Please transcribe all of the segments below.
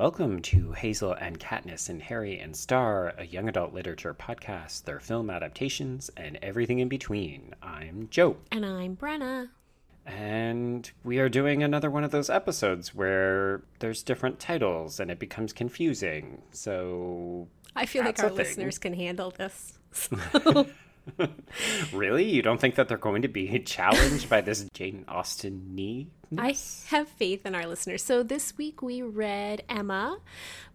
Welcome to Hazel and Katniss and Harry and Star, a young adult literature podcast, their film adaptations, and everything in between. I'm Joe. And I'm Brenna. And we are doing another one of those episodes where there's different titles and it becomes confusing. So. I feel like our listeners can handle this. really? You don't think that they're going to be challenged by this Jane Austen knee? I have faith in our listeners. So this week we read Emma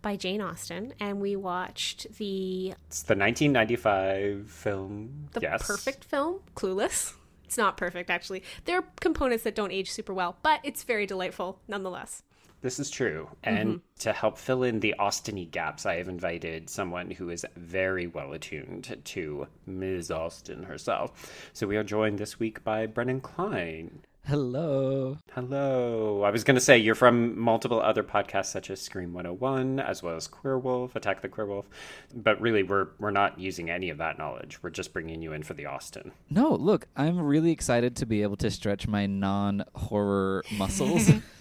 by Jane Austen and we watched the It's the 1995 film. The yes. perfect film, Clueless. It's not perfect actually. There are components that don't age super well, but it's very delightful nonetheless. This is true. And mm-hmm. to help fill in the Austeny gaps, I have invited someone who is very well attuned to Ms. Austen herself. So we are joined this week by Brennan Klein. Hello. Hello. I was going to say you're from multiple other podcasts such as Scream 101 as well as Queer Wolf, Attack the Queer Wolf. But really we're we're not using any of that knowledge. We're just bringing you in for the Austen. No, look, I'm really excited to be able to stretch my non-horror muscles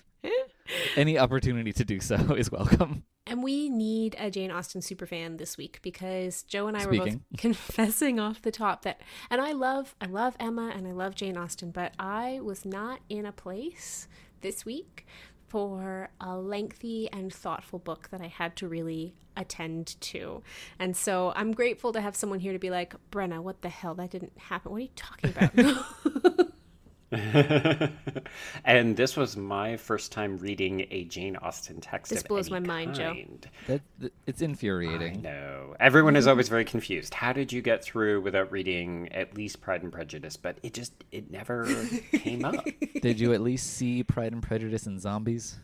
any opportunity to do so is welcome. And we need a Jane Austen superfan this week because Joe and I Speaking. were both confessing off the top that and I love I love Emma and I love Jane Austen, but I was not in a place this week for a lengthy and thoughtful book that I had to really attend to. And so I'm grateful to have someone here to be like, Brenna, what the hell? That didn't happen. What are you talking about? and this was my first time reading a Jane Austen text. This blows my mind, kind. Joe. That, that, it's infuriating. No, everyone is mm-hmm. always very confused. How did you get through without reading at least Pride and Prejudice? But it just it never came up. Did you at least see Pride and Prejudice and Zombies?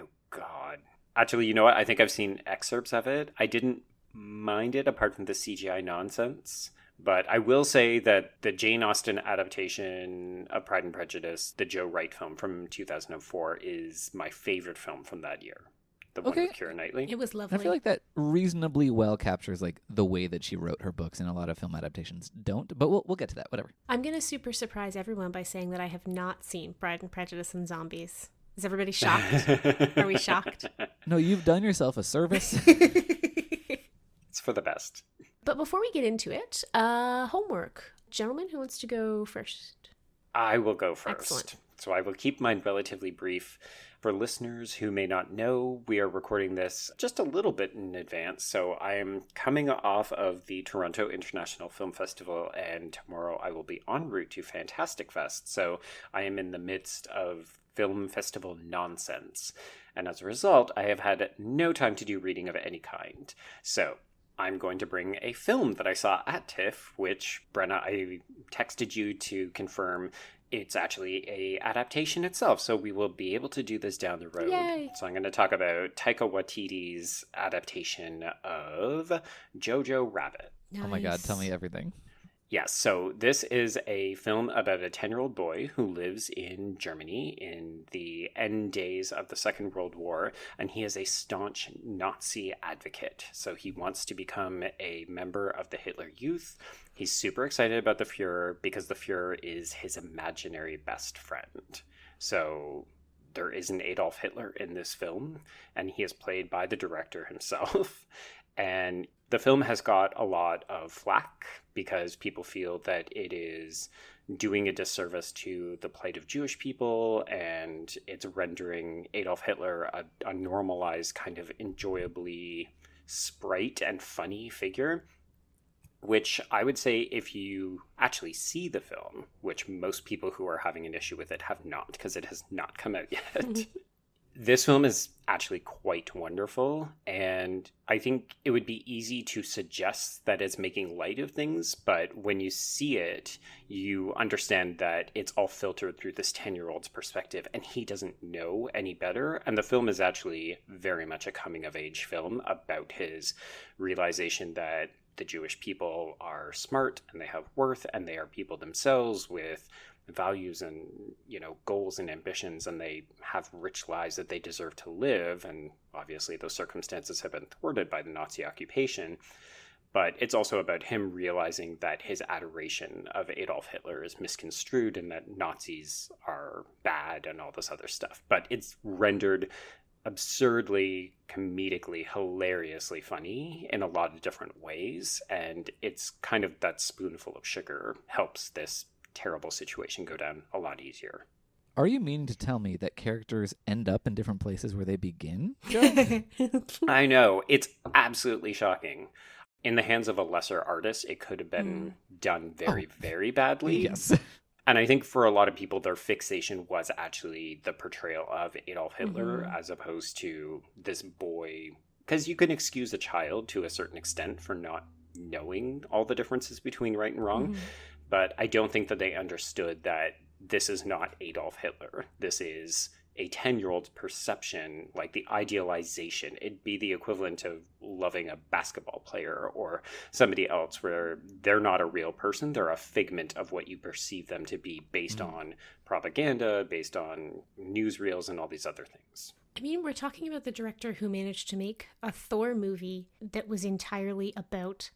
Oh God! Actually, you know what? I think I've seen excerpts of it. I didn't mind it apart from the CGI nonsense. But I will say that the Jane Austen adaptation of Pride and Prejudice, the Joe Wright film from 2004, is my favorite film from that year. The one okay. with Keira Knightley. It was lovely. I feel like that reasonably well captures like the way that she wrote her books, and a lot of film adaptations don't. But we'll we'll get to that. Whatever. I'm gonna super surprise everyone by saying that I have not seen Pride and Prejudice and Zombies. Is everybody shocked? Are we shocked? No, you've done yourself a service. it's for the best. But before we get into it, uh, homework. Gentlemen, who wants to go first? I will go first. Excellent. So I will keep mine relatively brief. For listeners who may not know, we are recording this just a little bit in advance. So I am coming off of the Toronto International Film Festival, and tomorrow I will be en route to Fantastic Fest. So I am in the midst of film festival nonsense. And as a result, I have had no time to do reading of any kind. So I'm going to bring a film that I saw at TIFF, which Brenna, I texted you to confirm it's actually a adaptation itself. So we will be able to do this down the road. Yay. So I'm going to talk about Taika Waititi's adaptation of Jojo Rabbit. Nice. Oh my god, tell me everything. Yes, so this is a film about a 10 year old boy who lives in Germany in the end days of the Second World War, and he is a staunch Nazi advocate. So he wants to become a member of the Hitler Youth. He's super excited about the Fuhrer because the Fuhrer is his imaginary best friend. So there is an Adolf Hitler in this film, and he is played by the director himself. And the film has got a lot of flack because people feel that it is doing a disservice to the plight of Jewish people and it's rendering Adolf Hitler a, a normalized, kind of enjoyably sprite and funny figure. Which I would say, if you actually see the film, which most people who are having an issue with it have not, because it has not come out yet, mm-hmm. this film is actually quite wonderful and i think it would be easy to suggest that it's making light of things but when you see it you understand that it's all filtered through this 10 year old's perspective and he doesn't know any better and the film is actually very much a coming of age film about his realization that the jewish people are smart and they have worth and they are people themselves with values and you know goals and ambitions and they have rich lives that they deserve to live and obviously those circumstances have been thwarted by the nazi occupation but it's also about him realizing that his adoration of Adolf Hitler is misconstrued and that Nazis are bad and all this other stuff. But it's rendered absurdly, comedically, hilariously funny in a lot of different ways. And it's kind of that spoonful of sugar helps this terrible situation go down a lot easier. Are you meaning to tell me that characters end up in different places where they begin? I know. It's absolutely shocking. In the hands of a lesser artist, it could have been mm. done very, oh. very badly. Yes. And I think for a lot of people, their fixation was actually the portrayal of Adolf Hitler mm-hmm. as opposed to this boy. Because you can excuse a child to a certain extent for not knowing all the differences between right and wrong. Mm-hmm. But I don't think that they understood that this is not Adolf Hitler. This is a 10 year old's perception, like the idealization. It'd be the equivalent of loving a basketball player or somebody else where they're not a real person. They're a figment of what you perceive them to be based mm. on propaganda, based on newsreels, and all these other things. I mean, we're talking about the director who managed to make a Thor movie that was entirely about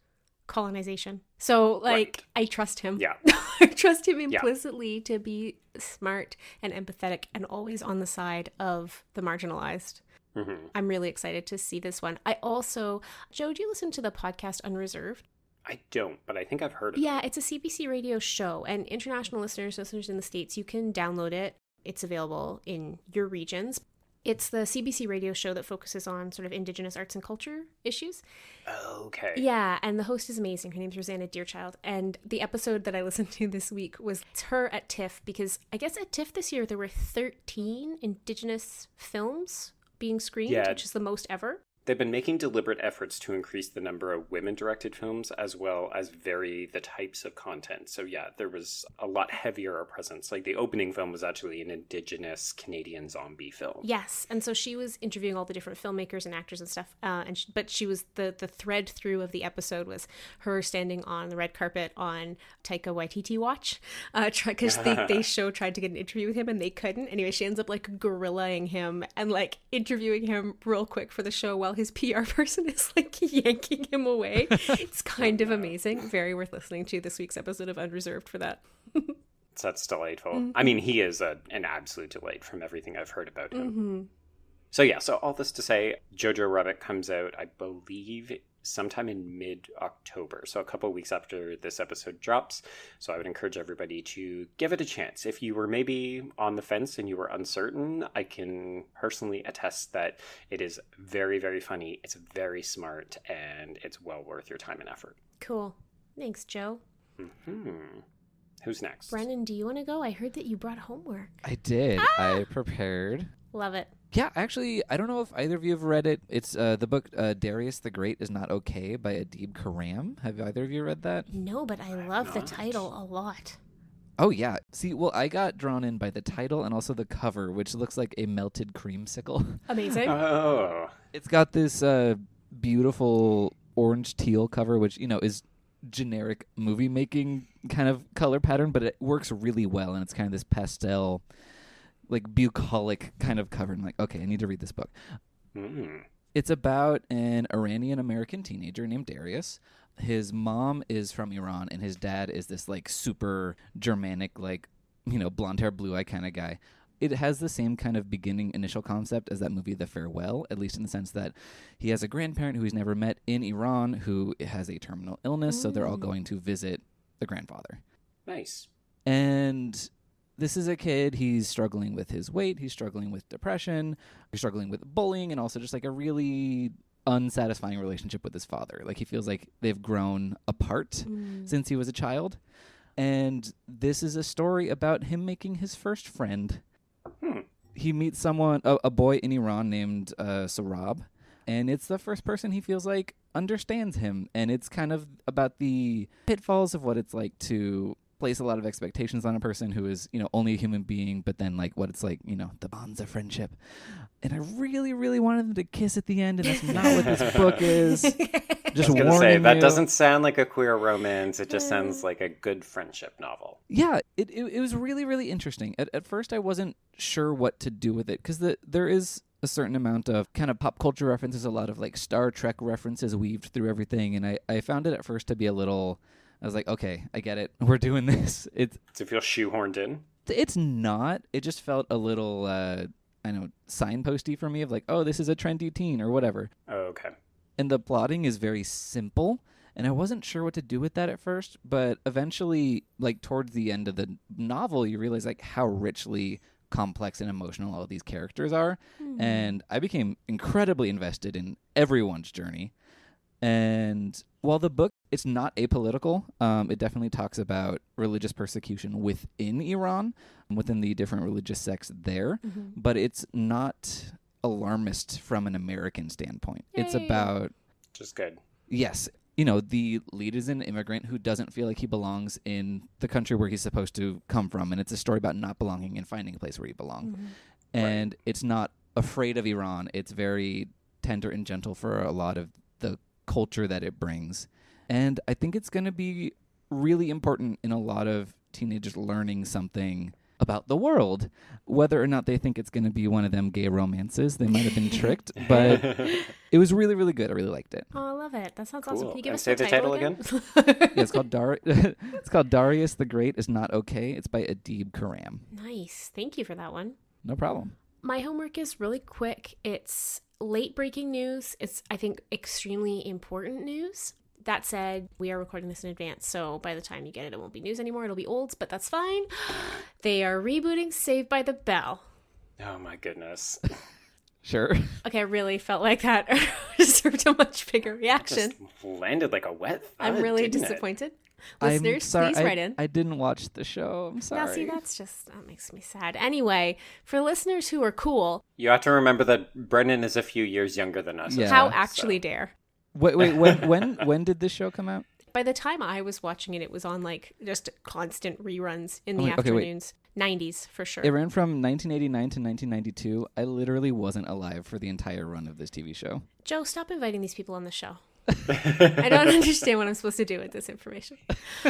colonization. So like right. I trust him. Yeah. I trust him implicitly yeah. to be smart and empathetic and always on the side of the marginalized. Mm-hmm. I'm really excited to see this one. I also, Joe, do you listen to the podcast Unreserved? I don't, but I think I've heard of yeah, it. it's a CBC radio show, and international listeners, listeners in the States, you can download it. It's available in your regions. It's the CBC radio show that focuses on sort of Indigenous arts and culture issues. Okay. Yeah, and the host is amazing. Her name's Rosanna Deerchild. And the episode that I listened to this week was her at TIFF because I guess at TIFF this year there were 13 Indigenous films being screened, yeah. which is the most ever. They've been making deliberate efforts to increase the number of women directed films as well as vary the types of content. So, yeah, there was a lot heavier a presence. Like the opening film was actually an indigenous Canadian zombie film. Yes. And so she was interviewing all the different filmmakers and actors and stuff. Uh, and she, But she was the, the thread through of the episode was her standing on the red carpet on Taika Waititi watch because uh, they, they show tried to get an interview with him and they couldn't. Anyway, she ends up like gorillaing him and like interviewing him real quick for the show while his PR person is like yanking him away. It's kind of amazing. Very worth listening to this week's episode of Unreserved for that. That's delightful. Mm-hmm. I mean, he is a, an absolute delight from everything I've heard about him. Mm-hmm. So, yeah, so all this to say, Jojo Rabbit comes out, I believe, sometime in mid October, so a couple weeks after this episode drops. So I would encourage everybody to give it a chance. If you were maybe on the fence and you were uncertain, I can personally attest that it is very, very funny. It's very smart and it's well worth your time and effort. Cool. Thanks, Joe. hmm Who's next? Brennan, do you want to go? I heard that you brought homework. I did. Ah! I prepared. Love it. Yeah, actually, I don't know if either of you have read it. It's uh, the book uh, Darius the Great is Not Okay by Adib Khorram. Have either of you read that? No, but I love the title a lot. Oh, yeah. See, well, I got drawn in by the title and also the cover, which looks like a melted creamsicle. Amazing. oh. It's got this uh, beautiful orange teal cover, which, you know, is generic movie making kind of color pattern, but it works really well. And it's kind of this pastel like bucolic kind of cover. And like, okay, I need to read this book. Mm. It's about an Iranian American teenager named Darius. His mom is from Iran, and his dad is this like super Germanic, like you know, blonde hair, blue eye kind of guy. It has the same kind of beginning initial concept as that movie The Farewell, at least in the sense that he has a grandparent who he's never met in Iran who has a terminal illness, mm. so they're all mm. going to visit the grandfather. Nice. And this is a kid, he's struggling with his weight, he's struggling with depression, he's struggling with bullying, and also just like a really unsatisfying relationship with his father. Like he feels like they've grown apart mm. since he was a child. And this is a story about him making his first friend. Hmm. He meets someone, a, a, boy in Iran named uh, Sohrab, and it's the first person he feels like understands him. And it's kind of about the pitfalls of what it's like to place a lot of expectations on a person who is, you know, only a human being, but then like what it's like, you know, the bonds of friendship. And I really, really wanted them to kiss at the end, and that's not what this book is. Just I was gonna say that you. doesn't sound like a queer romance. It just sounds like a good friendship novel. Yeah, it it, it was really, really interesting. At at first, I wasn't sure what to do with it because the there is a certain amount of kind of pop culture references, a lot of like Star Trek references weaved through everything, and I I found it at first to be a little I was like, okay, I get it. We're doing this. It's Does it feel shoehorned in? It's not. It just felt a little uh, I don't know signposty for me of like, oh, this is a trendy teen or whatever. Oh, okay. And the plotting is very simple. And I wasn't sure what to do with that at first, but eventually, like towards the end of the novel, you realize like how richly complex and emotional all these characters are. Mm-hmm. And I became incredibly invested in everyone's journey. And while the book it's not apolitical, um, it definitely talks about religious persecution within Iran, within the different religious sects there, mm-hmm. but it's not alarmist from an American standpoint. Yay. It's about just good. Yes, you know, the lead is an immigrant who doesn't feel like he belongs in the country where he's supposed to come from. And it's a story about not belonging and finding a place where you belong. Mm-hmm. And right. it's not afraid of Iran. It's very tender and gentle for a lot of the culture that it brings. And I think it's going to be really important in a lot of teenagers learning something about the world. Whether or not they think it's going to be one of them gay romances, they might have been tricked, but it was really, really good. I really liked it. Oh, I love it. That sounds cool. awesome. Can you give and us say the, the title, again? again? yeah, it's called Dar. it's called Darius the Great is not okay. It's by Adib Khorram. Nice. Thank you for that one. No problem. My homework is really quick. It's late breaking news. It's I think extremely important news. That said, we are recording this in advance, so by the time you get it, it won't be news anymore. It'll be old, but that's fine. They are rebooting Saved by the Bell. Oh my goodness. Sure. Okay, I really felt like that deserved a much bigger reaction. Just landed like a wet thud, I'm really disappointed. It? Listeners, sorry, please write I, in. I didn't watch the show. I'm sorry. Now, see, that's just that makes me sad. Anyway, for listeners who are cool, you have to remember that Brendan is a few years younger than us. Yeah. How actually so. dare? Wait, wait, when when when did this show come out? By the time I was watching it, it was on like just constant reruns in the oh, afternoons. Okay, 90s for sure. It ran from 1989 to 1992. I literally wasn't alive for the entire run of this TV show. Joe, stop inviting these people on the show. I don't understand what I'm supposed to do with this information.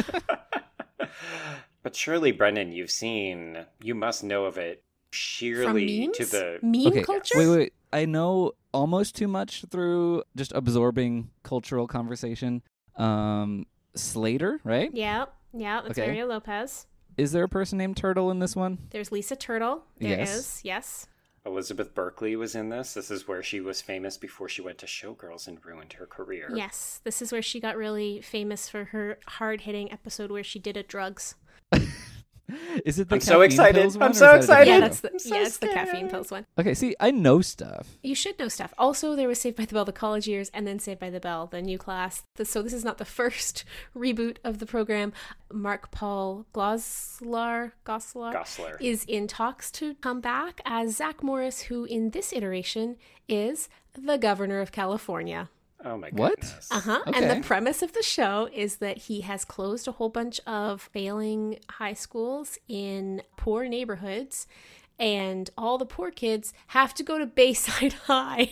but surely, Brendan, you've seen, you must know of it sheerly to the meme okay, culture. Wait, wait, I know almost too much through just absorbing cultural conversation. Um, Slater, right? Yeah, yeah, that's okay. Mario Lopez. Is there a person named Turtle in this one? There's Lisa Turtle. There yes. is. Yes. Elizabeth Berkley was in this. This is where she was famous before she went to Showgirls and ruined her career. Yes, this is where she got really famous for her hard hitting episode where she did a drugs. Is it the I'm so excited. I'm so excited. Yeah, that's the, so yeah, it's the caffeine pills one. Okay, see, I know stuff. You should know stuff. Also, there was Saved by the Bell, the college years, and then Saved by the Bell, the new class. So this is not the first reboot of the program. Mark Paul Gosselaar, Gosselaar, Gosselaar is in talks to come back as Zach Morris, who in this iteration is the governor of California. Oh my goodness. What? Uh huh. Okay. And the premise of the show is that he has closed a whole bunch of failing high schools in poor neighborhoods, and all the poor kids have to go to Bayside High.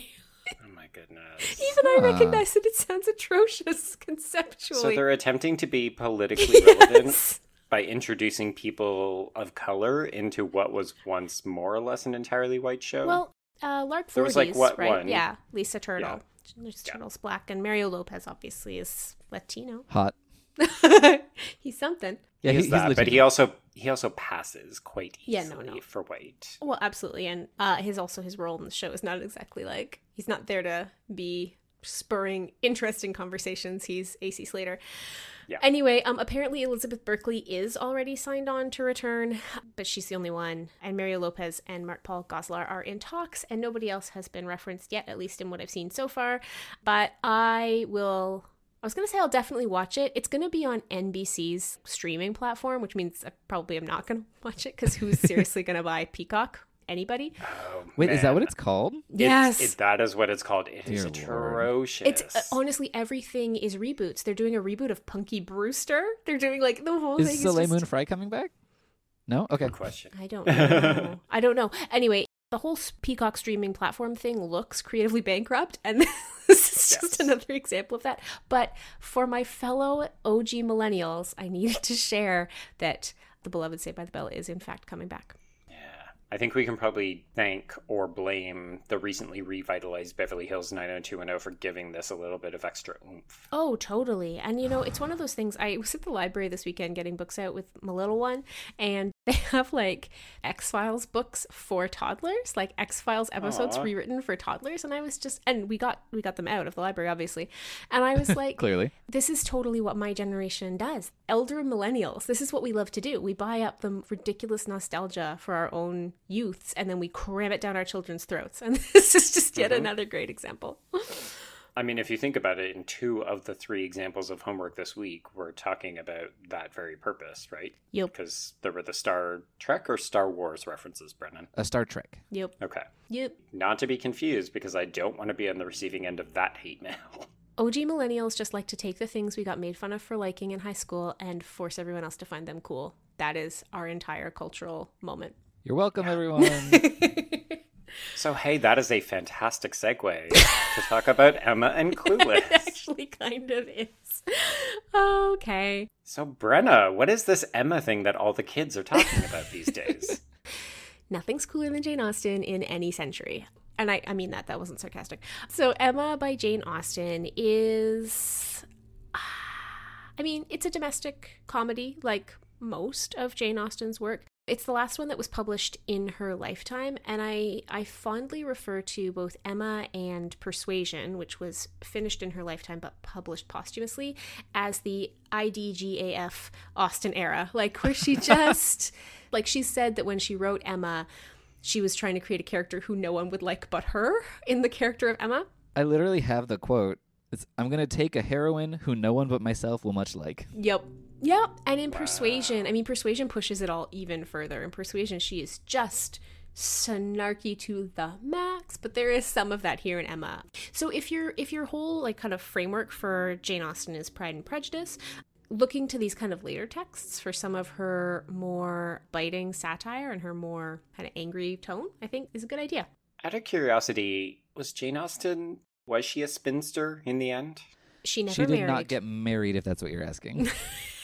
oh my goodness. Even I recognize that it sounds atrocious conceptually. So they're attempting to be politically relevant by introducing people of color into what was once more or less an entirely white show. Well, uh, Lark Voorhees, like what right? One? Yeah, Lisa Turtle. Yeah. There's yeah. Turtles Black, and Mario Lopez obviously is Latino. Hot. he's something. Yeah, he's, that, but he also he also passes quite easily yeah, no, no. for white. Well, absolutely, and uh, his also his role in the show is not exactly like he's not there to be spurring interesting conversations. He's AC Slater. Yeah. Anyway, um, apparently Elizabeth Berkley is already signed on to return, but she's the only one. And Mario Lopez and Mark Paul Gosselaar are in talks, and nobody else has been referenced yet, at least in what I've seen so far. But I will. I was going to say I'll definitely watch it. It's going to be on NBC's streaming platform, which means I probably am not going to watch it because who's seriously going to buy Peacock anybody. Oh, Wait, man. is that what it's called? Yes, it, that is what it's called. It Dear is atrocious. It's uh, honestly everything is reboots. They're doing a reboot of Punky Brewster. They're doing like the whole is thing. Soleil is Moon Frye coming back? No. Okay. Good question. I don't know. I don't know. Anyway, the whole Peacock streaming platform thing looks creatively bankrupt, and this is just another example of that. But for my fellow OG millennials, I needed to share that the beloved Saved by the Bell is in fact coming back. I think we can probably thank or blame the recently revitalized Beverly Hills 90210 for giving this a little bit of extra oomph. Oh, totally. And you know, it's one of those things. I was at the library this weekend getting books out with my little one, and they have like X Files books for toddlers, like X Files episodes Aww. rewritten for toddlers, and I was just and we got we got them out of the library obviously, and I was like, clearly, this is totally what my generation does. Elder millennials, this is what we love to do. We buy up the ridiculous nostalgia for our own youths, and then we cram it down our children's throats, and this is just yet mm-hmm. another great example. I mean, if you think about it, in two of the three examples of homework this week, we're talking about that very purpose, right? Yep. Because there were the Star Trek or Star Wars references, Brennan. A Star Trek. Yep. Okay. Yep. Not to be confused, because I don't want to be on the receiving end of that hate mail. OG millennials just like to take the things we got made fun of for liking in high school and force everyone else to find them cool. That is our entire cultural moment. You're welcome, everyone. So, hey, that is a fantastic segue to talk about Emma and Clueless. it actually kind of is. Okay. So, Brenna, what is this Emma thing that all the kids are talking about these days? Nothing's cooler than Jane Austen in any century. And I, I mean that, that wasn't sarcastic. So, Emma by Jane Austen is. I mean, it's a domestic comedy like most of Jane Austen's work. It's the last one that was published in her lifetime, and I, I fondly refer to both Emma and Persuasion, which was finished in her lifetime but published posthumously, as the IDGAF Austen era. Like, where she just, like, she said that when she wrote Emma, she was trying to create a character who no one would like but her in the character of Emma. I literally have the quote. It's, I'm going to take a heroine who no one but myself will much like. Yep. Yep. And in wow. Persuasion, I mean, Persuasion pushes it all even further. In Persuasion, she is just snarky to the max but there is some of that here in emma so if your if your whole like kind of framework for jane austen is pride and prejudice looking to these kind of later texts for some of her more biting satire and her more kind of angry tone i think is a good idea out of curiosity was jane austen was she a spinster in the end she never she did married. not get married if that's what you're asking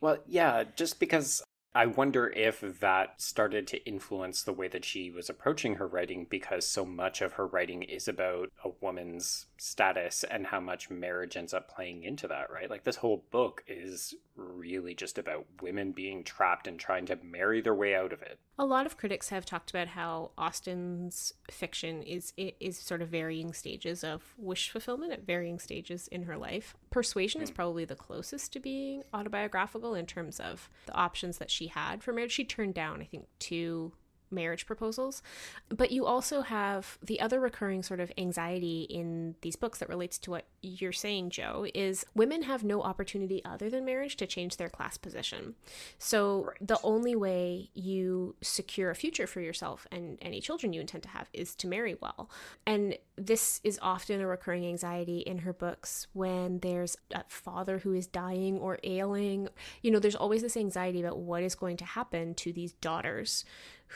Well, yeah, just because I wonder if that started to influence the way that she was approaching her writing because so much of her writing is about a woman's status and how much marriage ends up playing into that, right? Like this whole book is really just about women being trapped and trying to marry their way out of it. A lot of critics have talked about how Austen's fiction is is sort of varying stages of wish fulfillment at varying stages in her life. Persuasion mm. is hmm. probably the closest to being autobiographical in terms of the options that she had for marriage. She turned down, I think, two marriage proposals. But you also have the other recurring sort of anxiety in these books that relates to what you're saying, Jo, is women have no opportunity other than marriage to change their class position. So right. the only way you secure a future for yourself and any children you intend to have is to marry well. And this is often a recurring anxiety in her books when there's a father who is dying or ailing. You know, there's always this anxiety about what is going to happen to these daughters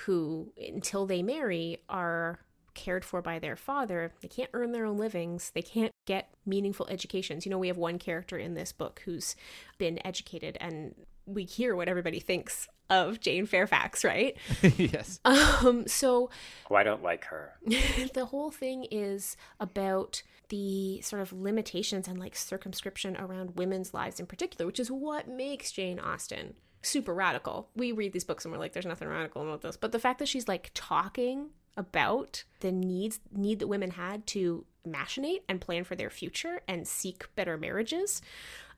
who, until they marry, are cared for by their father. They can't earn their own livings. They can't get meaningful educations. You know, we have one character in this book who's been educated, and we hear what everybody thinks of Jane Fairfax, right? yes. Um, so oh, I don't like her. the whole thing is about the sort of limitations and like circumscription around women's lives in particular, which is what makes Jane Austen super radical. We read these books and we're like, there's nothing radical about this. But the fact that she's like talking about the needs need that women had to machinate and plan for their future and seek better marriages,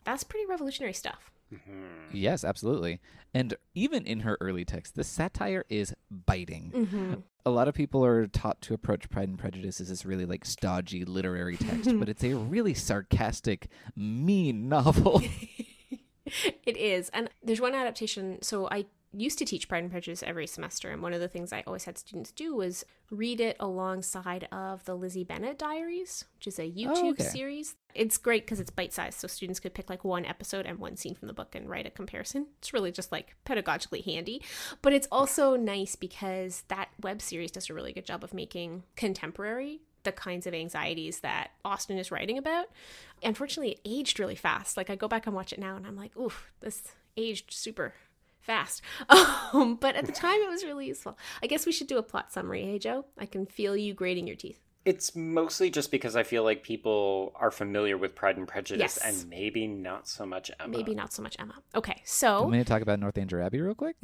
that's pretty revolutionary stuff. Mm-hmm. Yes, absolutely. And even in her early text, the satire is biting. Mm-hmm. A lot of people are taught to approach Pride and Prejudice as this really like stodgy literary text, but it's a really sarcastic, mean novel. it is. And there's one adaptation. So I used to teach Pride and Prejudice every semester, and one of the things I always had students do was read it alongside of the Lizzie Bennet Diaries, which is a oh, YouTube oh, okay. series. It's great because it's bite sized, so students could pick like one episode and one scene from the book and write a comparison. It's really just like pedagogically handy, but it's also nice because that web series does a really good job of making contemporary the kinds of anxieties that Austen is writing about. Unfortunately, it aged really fast. Like I go back and watch it now and I'm like, oof, this aged super fast. Um, but at the time, it was really useful. I guess we should do a plot summary, hey, Jo? I can feel you grating your teeth. It's mostly just because I feel like people are familiar with Pride and Prejudice Yes. and maybe not so much Emma. Maybe not so much Emma. Okay, so. Want so me to talk about Northanger Abbey real quick?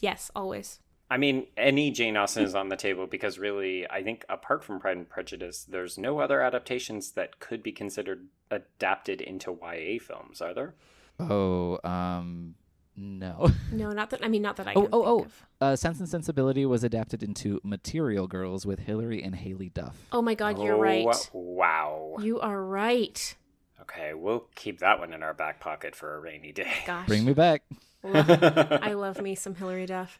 yes, always. I mean, any Jane Austen is on the table because really, I think apart from Pride and Prejudice, there's no other adaptations that could be considered adapted into YA films, are there? Oh, um, no. No, not that. I mean, not that I. Oh, can oh, think oh. of. Uh, Sense and Sensibility was adapted into Material Girls with Hilary and Haylie Duff. Oh my God, you're Oh, right. Wow. You are right. Okay, we'll keep that one in our back pocket for a rainy day. Gosh, Bring me back. Love- I love me some Hilary Duff.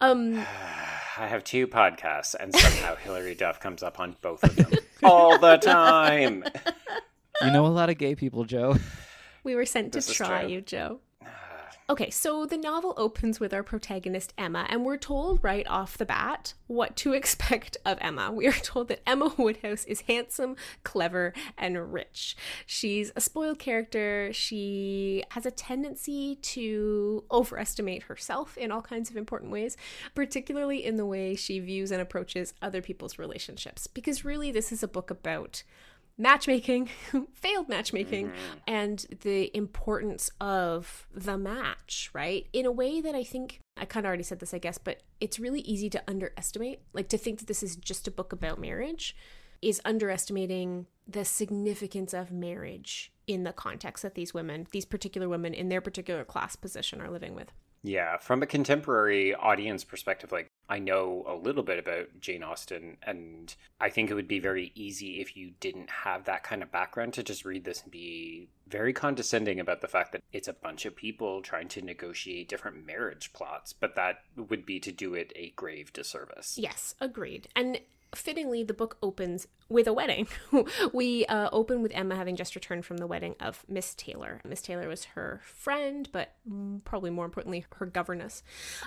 Um, I have two podcasts, and somehow Hilary Duff comes up on both of them all the time. You know a lot of gay people, Joe. we were sent to This is try you, Joe. Okay, so the novel opens with our protagonist Emma, and we're told right off the bat what to expect of Emma. We are told that Emma Woodhouse is handsome, clever, and rich. She's a spoiled character. She has a tendency to overestimate herself in all kinds of important ways, particularly in the way she views and approaches other people's relationships. Because really, this is a book about matchmaking, failed matchmaking, mm-hmm. and the importance of the match, right? In a way that I think I kind of already said this, I guess, but it's really easy to underestimate. Like to think that this is just a book about marriage is underestimating the significance of marriage in the context that these women, these particular women in their particular class position are living with. Yeah, from a contemporary audience perspective, like I know a little bit about Jane Austen, and I think it would be very easy if you didn't have that kind of background to just read this and be very condescending about the fact that it's a bunch of people trying to negotiate different marriage plots, but that would be to do it a grave disservice. Yes, agreed. And fittingly, the book opens with a wedding. we uh, open with Emma having just returned from the wedding of Miss Taylor. Miss Taylor was her friend, but probably more importantly, her governess.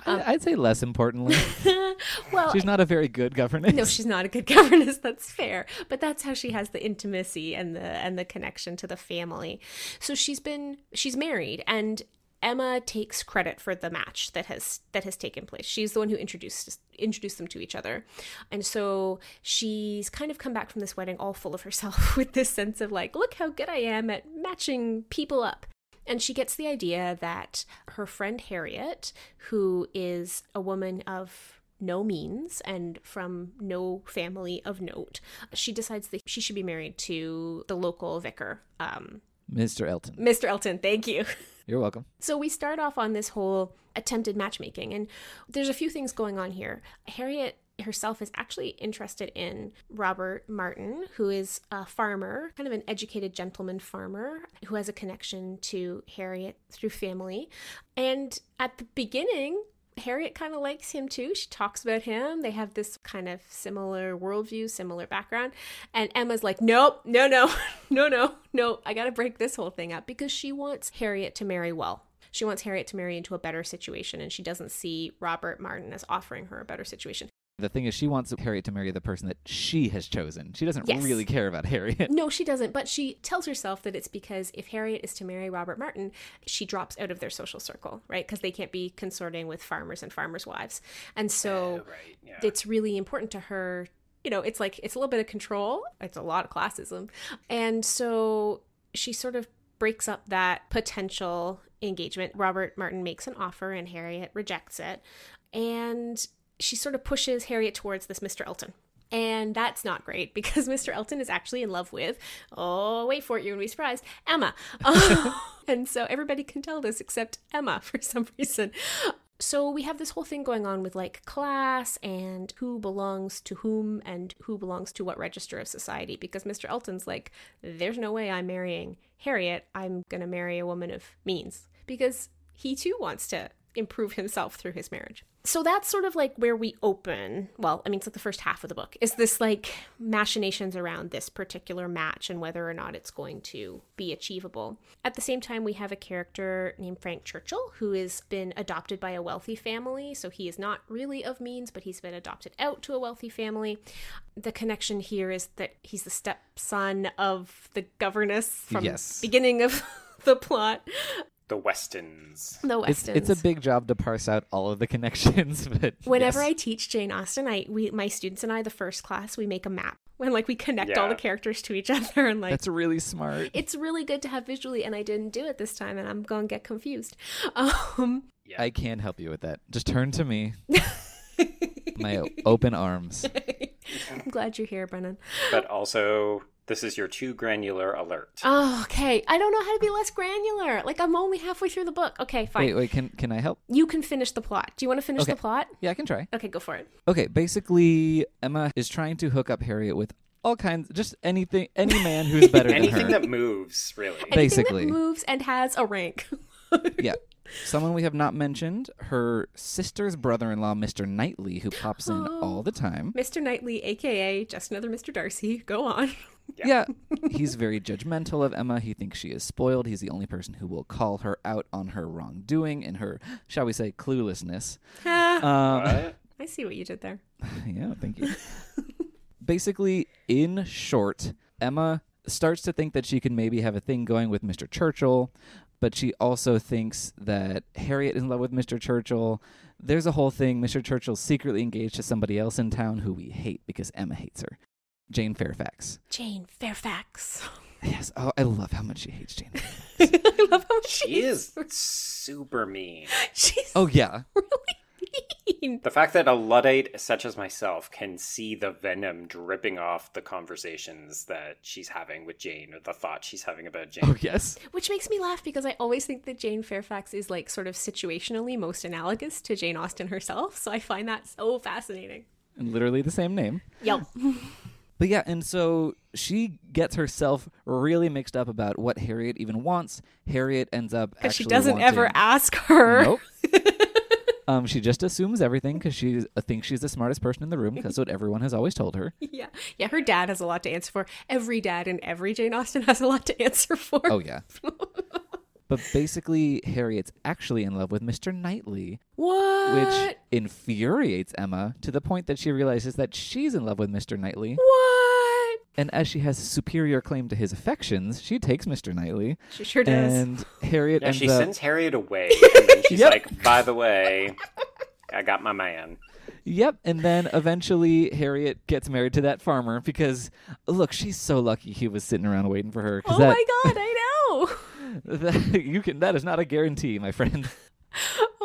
I- I'd say less importantly, well, she's not a very good governess. no, she's not a good governess. That's fair, but that's how she has the intimacy and the and the connection to the family. So she's been she's married, and Emma takes credit for the match that has that has taken place. She's the one who introduced introduced them to each other, and so she's kind of come back from this wedding all full of herself with this sense of like, look how good I am at matching people up. And she gets the idea that her friend Harriet, who is a woman of no means and from no family of note, she decides that she should be married to the local vicar, um, Mr. Elton. Mr. Elton. Thank you. You're welcome. So we start off on this whole attempted matchmaking, and there's a few things going on here. Harriet herself is actually interested in Robert Martin, who is a farmer, kind of an educated gentleman farmer who has a connection to Harriet through family. And at the beginning, Harriet kind of likes him too. She talks about him. They have this kind of similar worldview, similar background. And Emma's like, nope, no, no, no, no, no. I got to break this whole thing up because she wants Harriet to marry well. She wants Harriet to marry into a better situation, and she doesn't see Robert Martin as offering her a better situation. The thing is, she wants Harriet to marry the person that she has chosen. She doesn't Yes. really care about Harriet. No, she doesn't, but she tells herself that it's because if Harriet is to marry Robert Martin, she drops out of their social circle, right? Because they can't be consorting with farmers and farmers' wives. And so uh, right. Yeah. it's really important to her. You know, it's like it's a little bit of control, it's a lot of classism. And so she sort of breaks up that potential engagement. Robert Martin makes an offer and Harriet rejects it. And she sort of pushes Harriet towards this Mr. Elton. And that's not great because Mr. Elton is actually in love with, oh, wait for it, you're going to be surprised, Emma. and so everybody can tell this except Emma for some reason. So we have this whole thing going on with like class and who belongs to whom and who belongs to what register of society because Mr. Elton's like, there's no way I'm marrying Harriet. I'm going to marry a woman of means because he too wants to improve himself through his marriage. So that's sort of like where we open. Well, I mean, it's like the first half of the book is this like machinations around this particular match and whether or not it's going to be achievable. At the same time, we have a character named Frank Churchill who has been adopted by a wealthy family. So he is not really of means, but he's been adopted out to a wealthy family. The connection here is that he's the stepson of the governess from Yes. beginning of the plot. The Westons. The It's, Westons. it's a big job to parse out all of the connections, but Whenever yes. I teach Jane Austen, I we my students and I the first class we make a map when like we connect all the characters to each other and like That's really smart. it's really good to have visually and I didn't do it this time and I'm going to get confused. Um Yeah. I can help you with that. Just turn to me. My open arms. I'm glad you're here, Brennan. but also, this is your too granular alert. Oh, okay. I don't know how to be less granular. Like I'm only halfway through the book. Okay, fine. Wait, wait, can can I help? You can finish the plot. Do you want to finish Okay. the plot? Yeah, I can try. Okay, go for it. Okay, basically Emma is trying to hook up Harriet with all kinds just anything any man who's better than her. Anything her. that moves, really. Anything Basically. that moves and has a rank. yeah. Someone we have not mentioned, her sister's brother-in-law, Mr. Knightley, who pops in Oh. all the time. Mr. Knightley, aka just another Mr. Darcy. Go on. Yeah. he's very judgmental of Emma. He thinks she is spoiled. He's the only person who will call her out on her wrongdoing and her, shall we say, cluelessness. Um, What? I see what you did there. yeah, thank you. Basically, in short, Emma starts to think that she can maybe have a thing going with Mr. Churchill, but she also thinks that Harriet is in love with Mr. Churchill. There's a whole thing. Mr. Churchill's secretly engaged to somebody else in town who we hate because Emma hates her. Jane Fairfax. Jane Fairfax. Yes. Oh, I love how much she hates Jane. I love how She is super mean. She's oh yeah. really mean. The fact that a Luddite such as myself can see the venom dripping off the conversations that she's having with Jane or the thought she's having about Jane. Oh yes. Which makes me laugh because I always think that Jane Fairfax is like sort of situationally most analogous to Jane Austen herself. So I find that so fascinating. And literally the same name. Yep. But yeah, and so she gets herself really mixed up about what Harriet even wants. Harriet ends up Because she doesn't ever ask her. Nope. um, she just assumes everything because she thinks she's the smartest person in the room. That's what everyone has always told her. Yeah. Yeah, her dad has a lot to answer for. Every dad in every Jane Austen has a lot to answer for. Oh yeah. but basically, Harriet's actually in love with Mr. Knightley, What? which infuriates Emma to the point that she realizes that she's in love with Mr. Knightley. What? And as she has superior claim to his affections, she takes Mr. Knightley. She sure does. And Harriet Yeah, ends she up. sends Harriet away, and then she's Yep. like, "By the way, I got my man." Yep, and then eventually Harriet gets married to that farmer because look, she's so lucky he was sitting around waiting for her. oh that, my god, I know. that you can that is not a guarantee, my friend.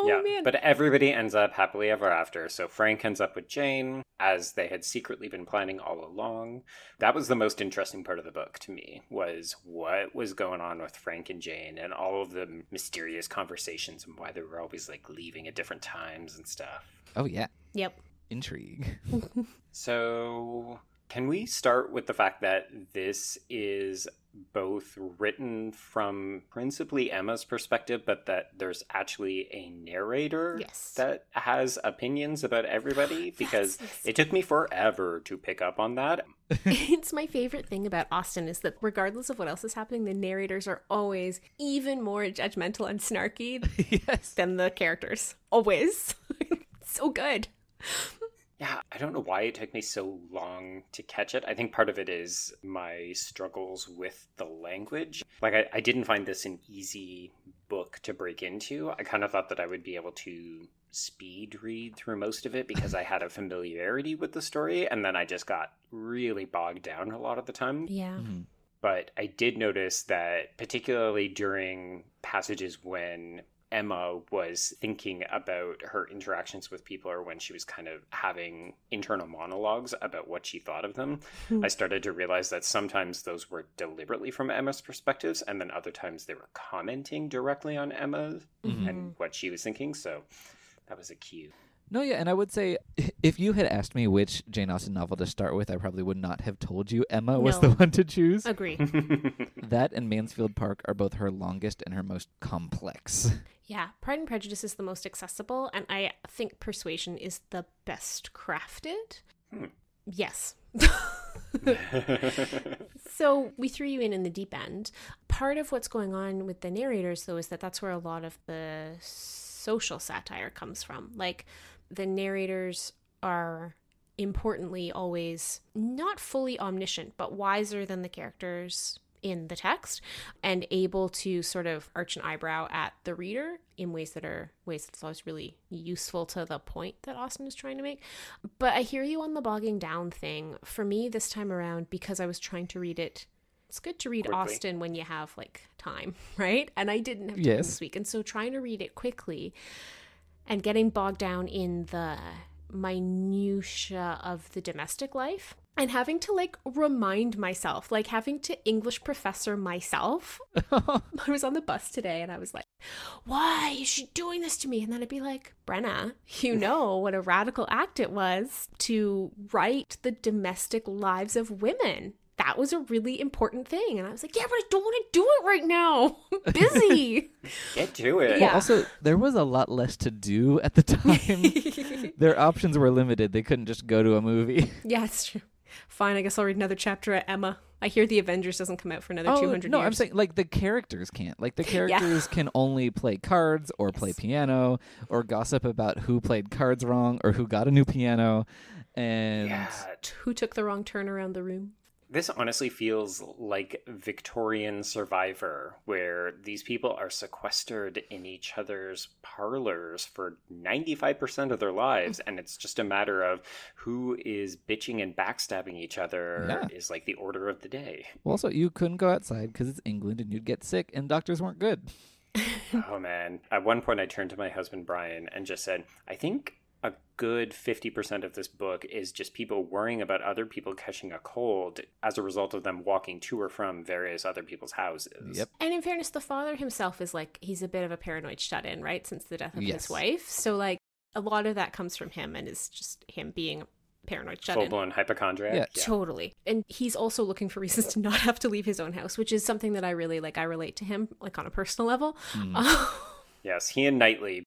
Oh yeah, man. but everybody ends up happily ever after. So Frank ends up with Jane, as they had secretly been planning all along. That was the most interesting part of the book to me, was what was going on with Frank and Jane, and all of the mysterious conversations and why they were always like leaving at different times and stuff. Oh yeah, yep. intrigue. So, can we start with the fact that this is both written from principally Emma's perspective, but that there's actually a narrator Yes. that has opinions about everybody? Because yes. it took me forever to pick up on that. it's my favorite thing about Austen is that regardless of what else is happening, the narrators are always even more judgmental and snarky yes. than the characters. Always. so good. Yeah, I don't know why it took me so long to catch it. I think part of it is my struggles with the language. Like, I, I didn't find this an easy book to break into. I kind of thought that I would be able to speed read through most of it because I had a familiarity with the story, and then I just got really bogged down a lot of the time. Yeah. Mhm. But I did notice that, particularly during passages when Emma was thinking about her interactions with people or when she was kind of having internal monologues about what she thought of them, Hmm. I started to realize that sometimes those were deliberately from Emma's perspectives, and then other times they were commenting directly on Emma Mhm. and what she was thinking. So that was a cue. No, yeah, and I would say if you had asked me which Jane Austen novel to start with, I probably would not have told you Emma was the one to choose. Agree. That and Mansfield Park are both her longest and her most complex. Yeah, Pride and Prejudice is the most accessible, and I think Persuasion is the best crafted. Hmm. Yes. so we threw you in in the deep end. Part of what's going on with the narrators, though, is that that's where a lot of the social satire comes from. Like the narrators are importantly always not fully omniscient, but wiser than the characters in the text and able to sort of arch an eyebrow at the reader in ways that are ways that's always really useful to the point that Austen is trying to make. But I hear you on the bogging down thing. For me this time around, because I was trying to read it it's good to read quickly. Austen when you have like time, right? And I didn't have time yes. this week. And so trying to read it quickly and getting bogged down in the minutia of the domestic life and having to like remind myself, like having to English professor myself. I was on the bus today and I was like, why is she doing this to me? And then I'd be like, Brenna, you know what a radical act it was to write the domestic lives of women that was a really important thing. And I was like, yeah, but I don't want to do it right now. I'm busy. Get to it. Yeah. Well, also, there was a lot less to do at the time. Their options were limited. They couldn't just go to a movie. Yeah, it's true. Fine, I guess I'll read another chapter at Emma. I hear the Avengers doesn't come out for another oh, 200 no, years. I'm saying like the characters can't. Like the characters yeah. can only play cards or yes. play piano or gossip about who played cards wrong or who got a new piano and yeah. who took the wrong turn around the room. This honestly feels like Victorian Survivor, where these people are sequestered in each other's parlors for 95% of their lives, hmm. and it's just a matter of who is bitching and backstabbing each other yeah. is like the order of the day. Well, also, you couldn't go outside because it's England and you'd get sick, and doctors weren't good. oh man. At one point, I turned to my husband, Brian, and just said, I think a good 50% of this book is just people worrying about other people catching a cold as a result of them walking to or from various other people's houses. Yep. And in fairness, the father himself is like, he's a bit of a paranoid shut in, right? Since the death of yes. his wife. So, like, a lot of that comes from him and is just him being paranoid shut in, full blown hypochondriac. Yeah. yeah. totally. And he's also looking for reasons to not have to leave his own house, which is something that I really like. I relate to him like on a personal level. Mm. Yes, he and Knightley.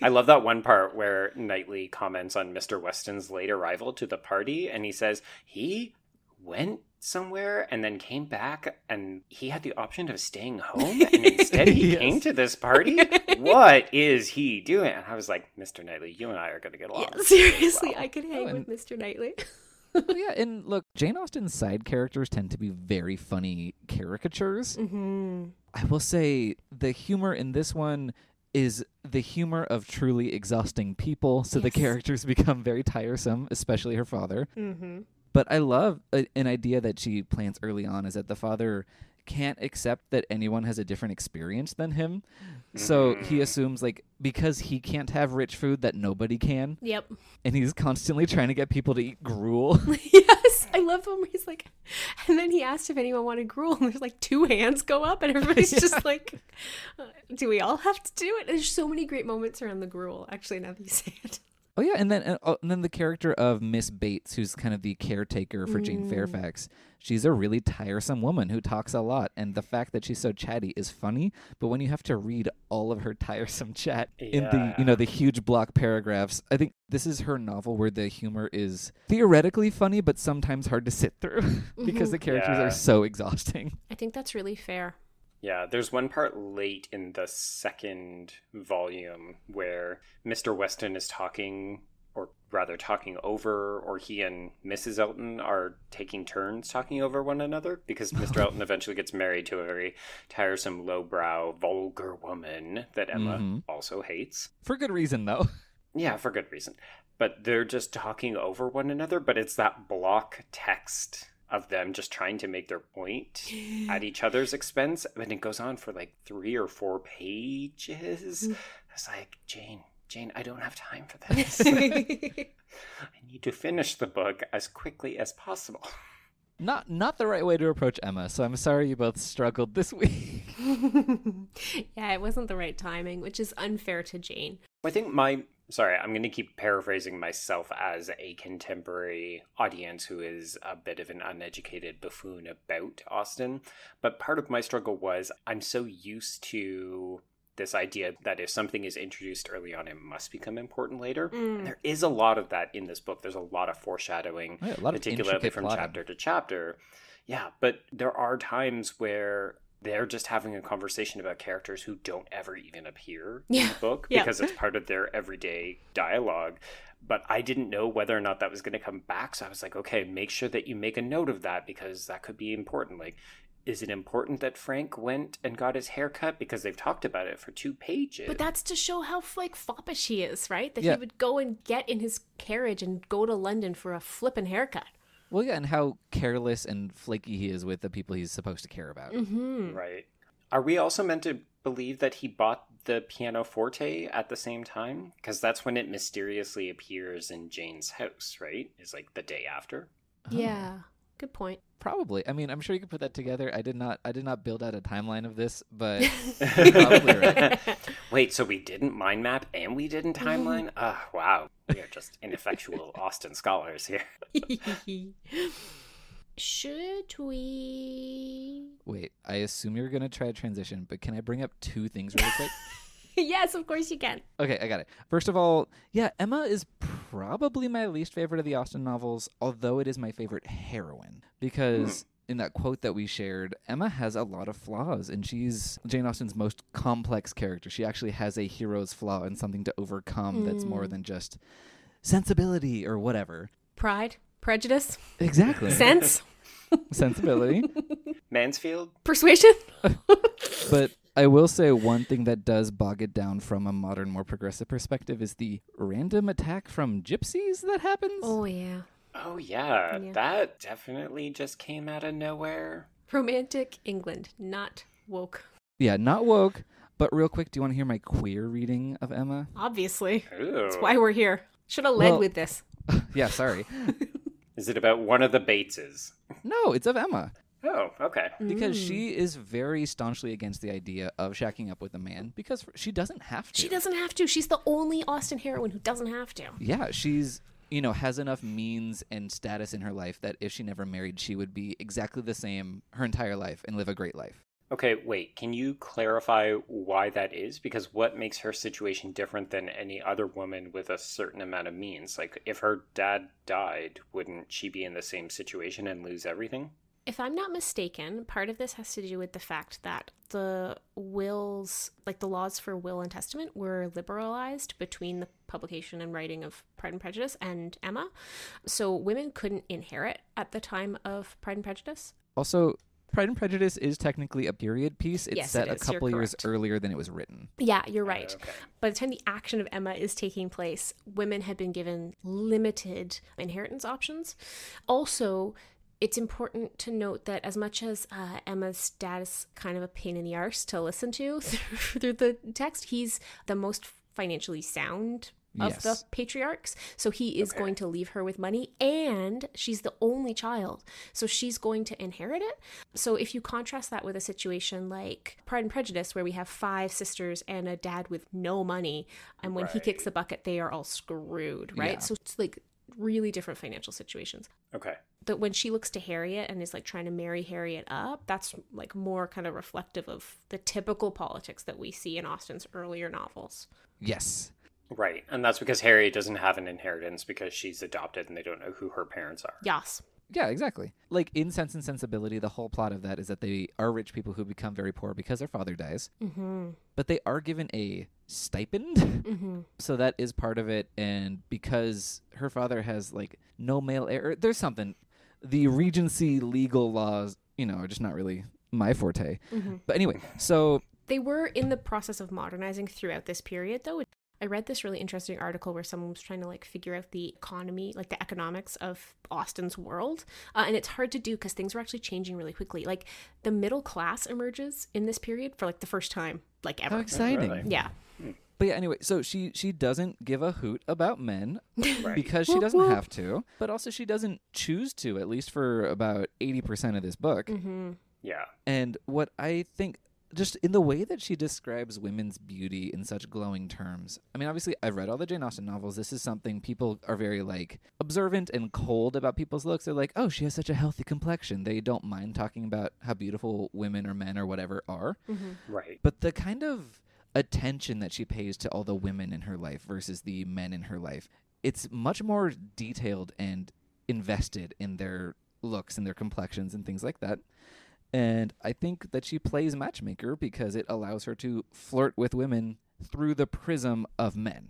I love that one part where Knightley comments on Mr. Weston's late arrival to the party, and he says he went somewhere and then came back and he had the option of staying home and instead he yes. came to this party what is he doing and i was like mr knightley you and i are going to get along yeah, seriously well. i could hang oh, and... with mr knightley yeah, and look, Jane Austen's side characters tend to be very funny caricatures. Mm-hmm. I will say the humor in this one is the humor of truly exhausting people, so yes. the characters become very tiresome, especially her father. Mm-hmm. But I love a, an idea that she plants early on is that the father can't accept that anyone has a different experience than him. So he mm. assumes like because he can't have rich food that nobody can. Yep. And he's constantly trying to get people to eat gruel. yes. I love him he's like and then he asked if anyone wanted gruel and there's like two hands go up and everybody's yeah. just like uh, do we all have to do it? There's so many great moments around the gruel actually now that you say it. Oh yeah, and then uh, oh, and then the character of Miss Bates, who's kind of the caretaker for mm. Jane Fairfax. She's a really tiresome woman who talks a lot, and the fact that she's so chatty is funny. But when you have to read all of her tiresome chat yeah. in the you know the huge block paragraphs, I think this is her novel where the humor is theoretically funny, but sometimes hard to sit through because the characters yeah. are so exhausting. I think that's really fair. Yeah, there's one part late in the second volume where Mr. Weston is talking, or rather talking over, or he and Mrs. Elton are taking turns talking over one another because Mr. Elton eventually gets married to a very tiresome, lowbrow, vulgar woman that Emma mm-hmm. also hates. For good reason, though. Yeah, for good reason. But they're just talking over one another, but it's that block text of them just trying to make their point at each other's expense. And it goes on for like three or four pages. Mm. It's like, Jane, Jane, I don't have time for this. I need to finish the book as quickly as possible. Not not the right way to approach Emma, so I'm sorry you both struggled this week. yeah, it wasn't the right timing, which is unfair to Jane. I think my sorry, I'm going to keep paraphrasing myself as a contemporary audience who is a bit of an uneducated buffoon about Austen. But part of my struggle was I'm so used to this idea that if something is introduced early on, it must become important later. Mm. And there is a lot of that in this book. There's a lot of foreshadowing, oh, yeah, lot particularly from plotting. chapter to chapter. Yeah, but there are times where they're just having a conversation about characters who don't ever even appear yeah. in the book because yeah. it's part of their everyday dialogue. But I didn't know whether or not that was going to come back. So I was like, okay, make sure that you make a note of that because that could be important. Like, is it important that Frank went and got his hair cut? Because they've talked about it for two pages. But that's to show how like foppish he is, right? That Yeah. he would go and get in his carriage and go to London for a flippin' haircut. Well, yeah, and how careless and flaky he is with the people he's supposed to care about. Mm-hmm. Right. Are we also meant to believe that he bought the pianoforte at the same time? Because that's when it mysteriously appears in Jane's house, right? Is like the day after. Oh. Yeah, good point. Probably. I mean, I'm sure you could put that together. I did not. I did not build out a timeline of this, but Probably right. Wait, so we didn't mind map and we didn't timeline? Ah, wow. We are just ineffectual Austen scholars here. Should we? wait. I assume you're gonna try a transition, but can I bring up two things really quick? yes, of course you can. Okay, I got it. First of all, yeah, Emma is probably my least favorite of the Austen novels, although it is my favorite heroine because hmm. in that quote that we shared, Emma has a lot of flaws and she's Jane Austen's most complex character. She actually has a hero's flaw and something to overcome that's more hmm. than just sensibility or whatever. Pride, prejudice, Exactly. sense, Sensibility. Mansfield? persuasion. But I will say one thing that does bog it down from a modern, more progressive perspective is the random attack from gypsies that happens. Oh yeah, Oh, yeah. Yeah. That definitely just came out of nowhere. romantic England, not woke. Yeah, not woke. But real quick, do you want to hear my queer reading of Emma? Obviously, Ooh. that's why we're here. Should have led Well- with this. yeah, sorry. Is it about one of the Bateses? No, it's of Emma. Oh, okay. Because Mm. she is very staunchly against the idea of shacking up with a man because she doesn't have to. She doesn't have to. She's the only Austen heroine who doesn't have to. Yeah, she's you know has enough means and status in her life that if she never married, she would be exactly the same her entire life and live a great life. Okay, wait. Can you clarify why that is? Because what makes her situation different than any other woman with a certain amount of means? Like, if her dad died, wouldn't she be in the same situation and lose everything? If I'm not mistaken, part of this has to do with the fact that the wills, like the laws for will and testament, were liberalized between the publication and writing of Pride and Prejudice and Emma. So women couldn't inherit at the time of Pride and Prejudice. Also, Pride and Prejudice is technically a period piece. It's Yes, set it a is. You're couple years correct. earlier than it was written. Yeah, you're right. Okay. By the time the action of Emma is taking place, women had been given limited inheritance options. Also, it's important to note that as much as uh, Emma's dad is kind of a pain in the arse to listen to through the text, he's the most financially sound of the patriarchs. So he is Okay. going to leave her with money, and she's the only child. So she's going to inherit it. So if you contrast that with a situation like Pride and Prejudice, where we have five sisters and a dad with no money, and when he kicks the bucket, they are all screwed, right? Yeah. So it's like really different financial situations. Okay. That when she looks to Harriet and is like trying to marry Harriet up, that's like more kind of reflective of the typical politics that we see in Austen's earlier novels. Yes. Right. And that's because Harriet doesn't have an inheritance because she's adopted and they don't know who her parents are. Yes. Yeah, exactly. Like in Sense and Sensibility, the whole plot of that is that they are rich people who become very poor because their father dies, Mm-hmm. but they are given a stipend. Mm-hmm. so that is part of it. And because her father has like no male heir, there's something. The Regency legal laws, you know, are just not really my forte. Mm-hmm. But anyway, so They were in the process of modernizing throughout this period, though. I read this really interesting article where someone was trying to like figure out the economy, like the economics of Austen's world, uh, and it's hard to do because things were actually changing really quickly. Like the middle class emerges in this period for like the first time, like ever. how exciting. Yeah, But yeah, anyway, so she she doesn't give a hoot about men Right. because she Whoop, doesn't whoop. have to, but also she doesn't choose to at least for about 80% of this book. mm-hmm. yeah. And what I think, just in the way that she describes women's beauty in such glowing terms. I mean, obviously, I've read all the Jane Austen novels. This is something people are very like observant and cold about people's looks. They're like, oh, she has such a healthy complexion. They don't mind talking about how beautiful women or men or whatever are. Mm-hmm. Right. But the kind of attention that she pays to all the women in her life versus the men in her life, it's much more detailed and invested in their looks and their complexions and things like that. And I think that she plays matchmaker because it allows her to flirt with women through the prism of men.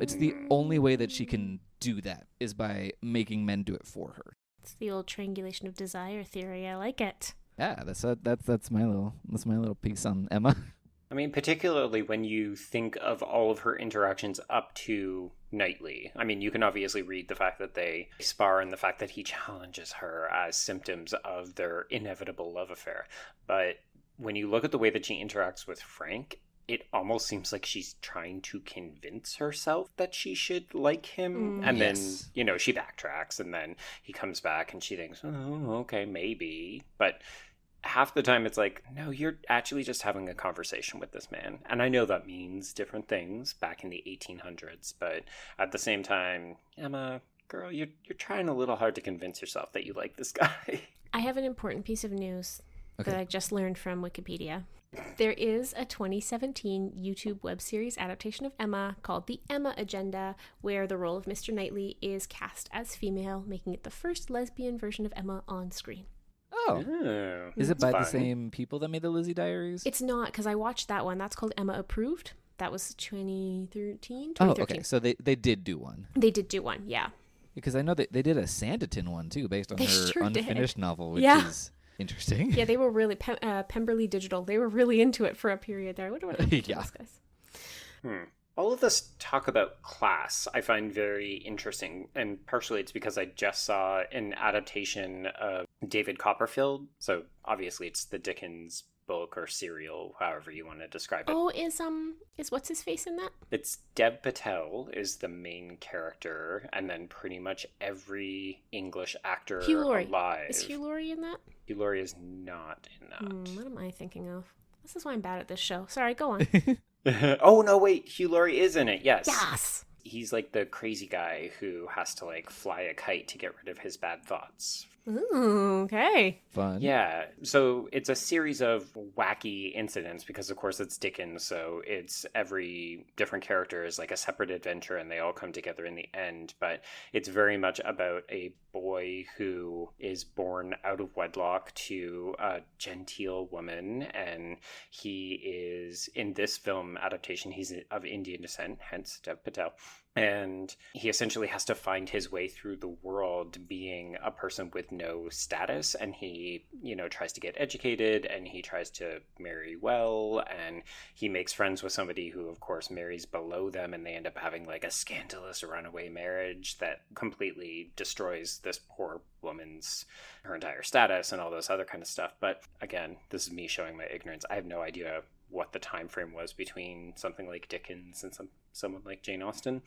It's the only way that she can do that is by making men do it for her. It's the old triangulation of desire theory. I like it. yeah, that's a, that's that's my little that's my little piece on Emma. I mean, particularly when you think of all of her interactions up to Knightley. I mean, you can obviously read the fact that they spar and the fact that he challenges her as symptoms of their inevitable love affair. But when you look at the way that she interacts with Frank, it almost seems like she's trying to convince herself that she should like him. Mm. and Yes. then, you know, she backtracks and then he comes back and she thinks, oh, okay, maybe. But half the time it's like, no, you're actually just having a conversation with this man. And I know that means different things back in the 1800s, but at the same time, Emma, girl, you're, you're trying a little hard to convince yourself that you like this guy. I have an important piece of news Okay. that I just learned from Wikipedia. There is a 2017 YouTube web series adaptation of Emma called The Emma Agenda, where the role of Mr. Knightley is cast as female, making it the first lesbian version of Emma on screen. Oh, Oh, is it that's by the same people that made the Lizzie Diaries? It's not because I watched that one. That's called Emma Approved. That was 2013. oh, okay. So they they did do one They did do one, yeah. because I know that they did a Sanditon one too, based on They her sure did. unfinished novel, which Yeah. is interesting. Yeah, they were really Pem- uh, Pemberley Digital. They were really into it for a period there. I wonder what happened to Yeah. those guys. Hmm. All of this talk about class I find very interesting, and partially it's because I just saw an adaptation of David Copperfield. So obviously it's the Dickens book or serial, however you want to describe it. Oh, is um is what's his face in that? It's Dev Patel is the main character, and then pretty much every English actor Hugh Laurie. alive. Is Hugh Laurie in that? Hugh Laurie is not in that. Hmm, what am I thinking of? This is why I'm bad at this show. Sorry, go on. oh no, wait, Hugh Laurie is in it. Yes. yes. He's like the crazy guy who has to like fly a kite to get rid of his bad thoughts. Ooh, okay. Fun. Yeah, so it's a series of wacky incidents because, of course, it's Dickens. So it's every different character is like a separate adventure, and they all come together in the end. But it's very much about a boy who is born out of wedlock to a genteel woman, and he is in this film adaptation. He's of Indian descent, hence Dev Patel. And he essentially has to find his way through the world being a person with no status. And he, you know, tries to get educated and he tries to marry well. And he makes friends with somebody who, of course, marries below them. And they end up having like a scandalous runaway marriage that completely destroys this poor woman's her entire status and all this other kind of stuff. But again, this is me showing my ignorance. I have no idea what the time frame was between something like Dickens and some someone like Jane Austen.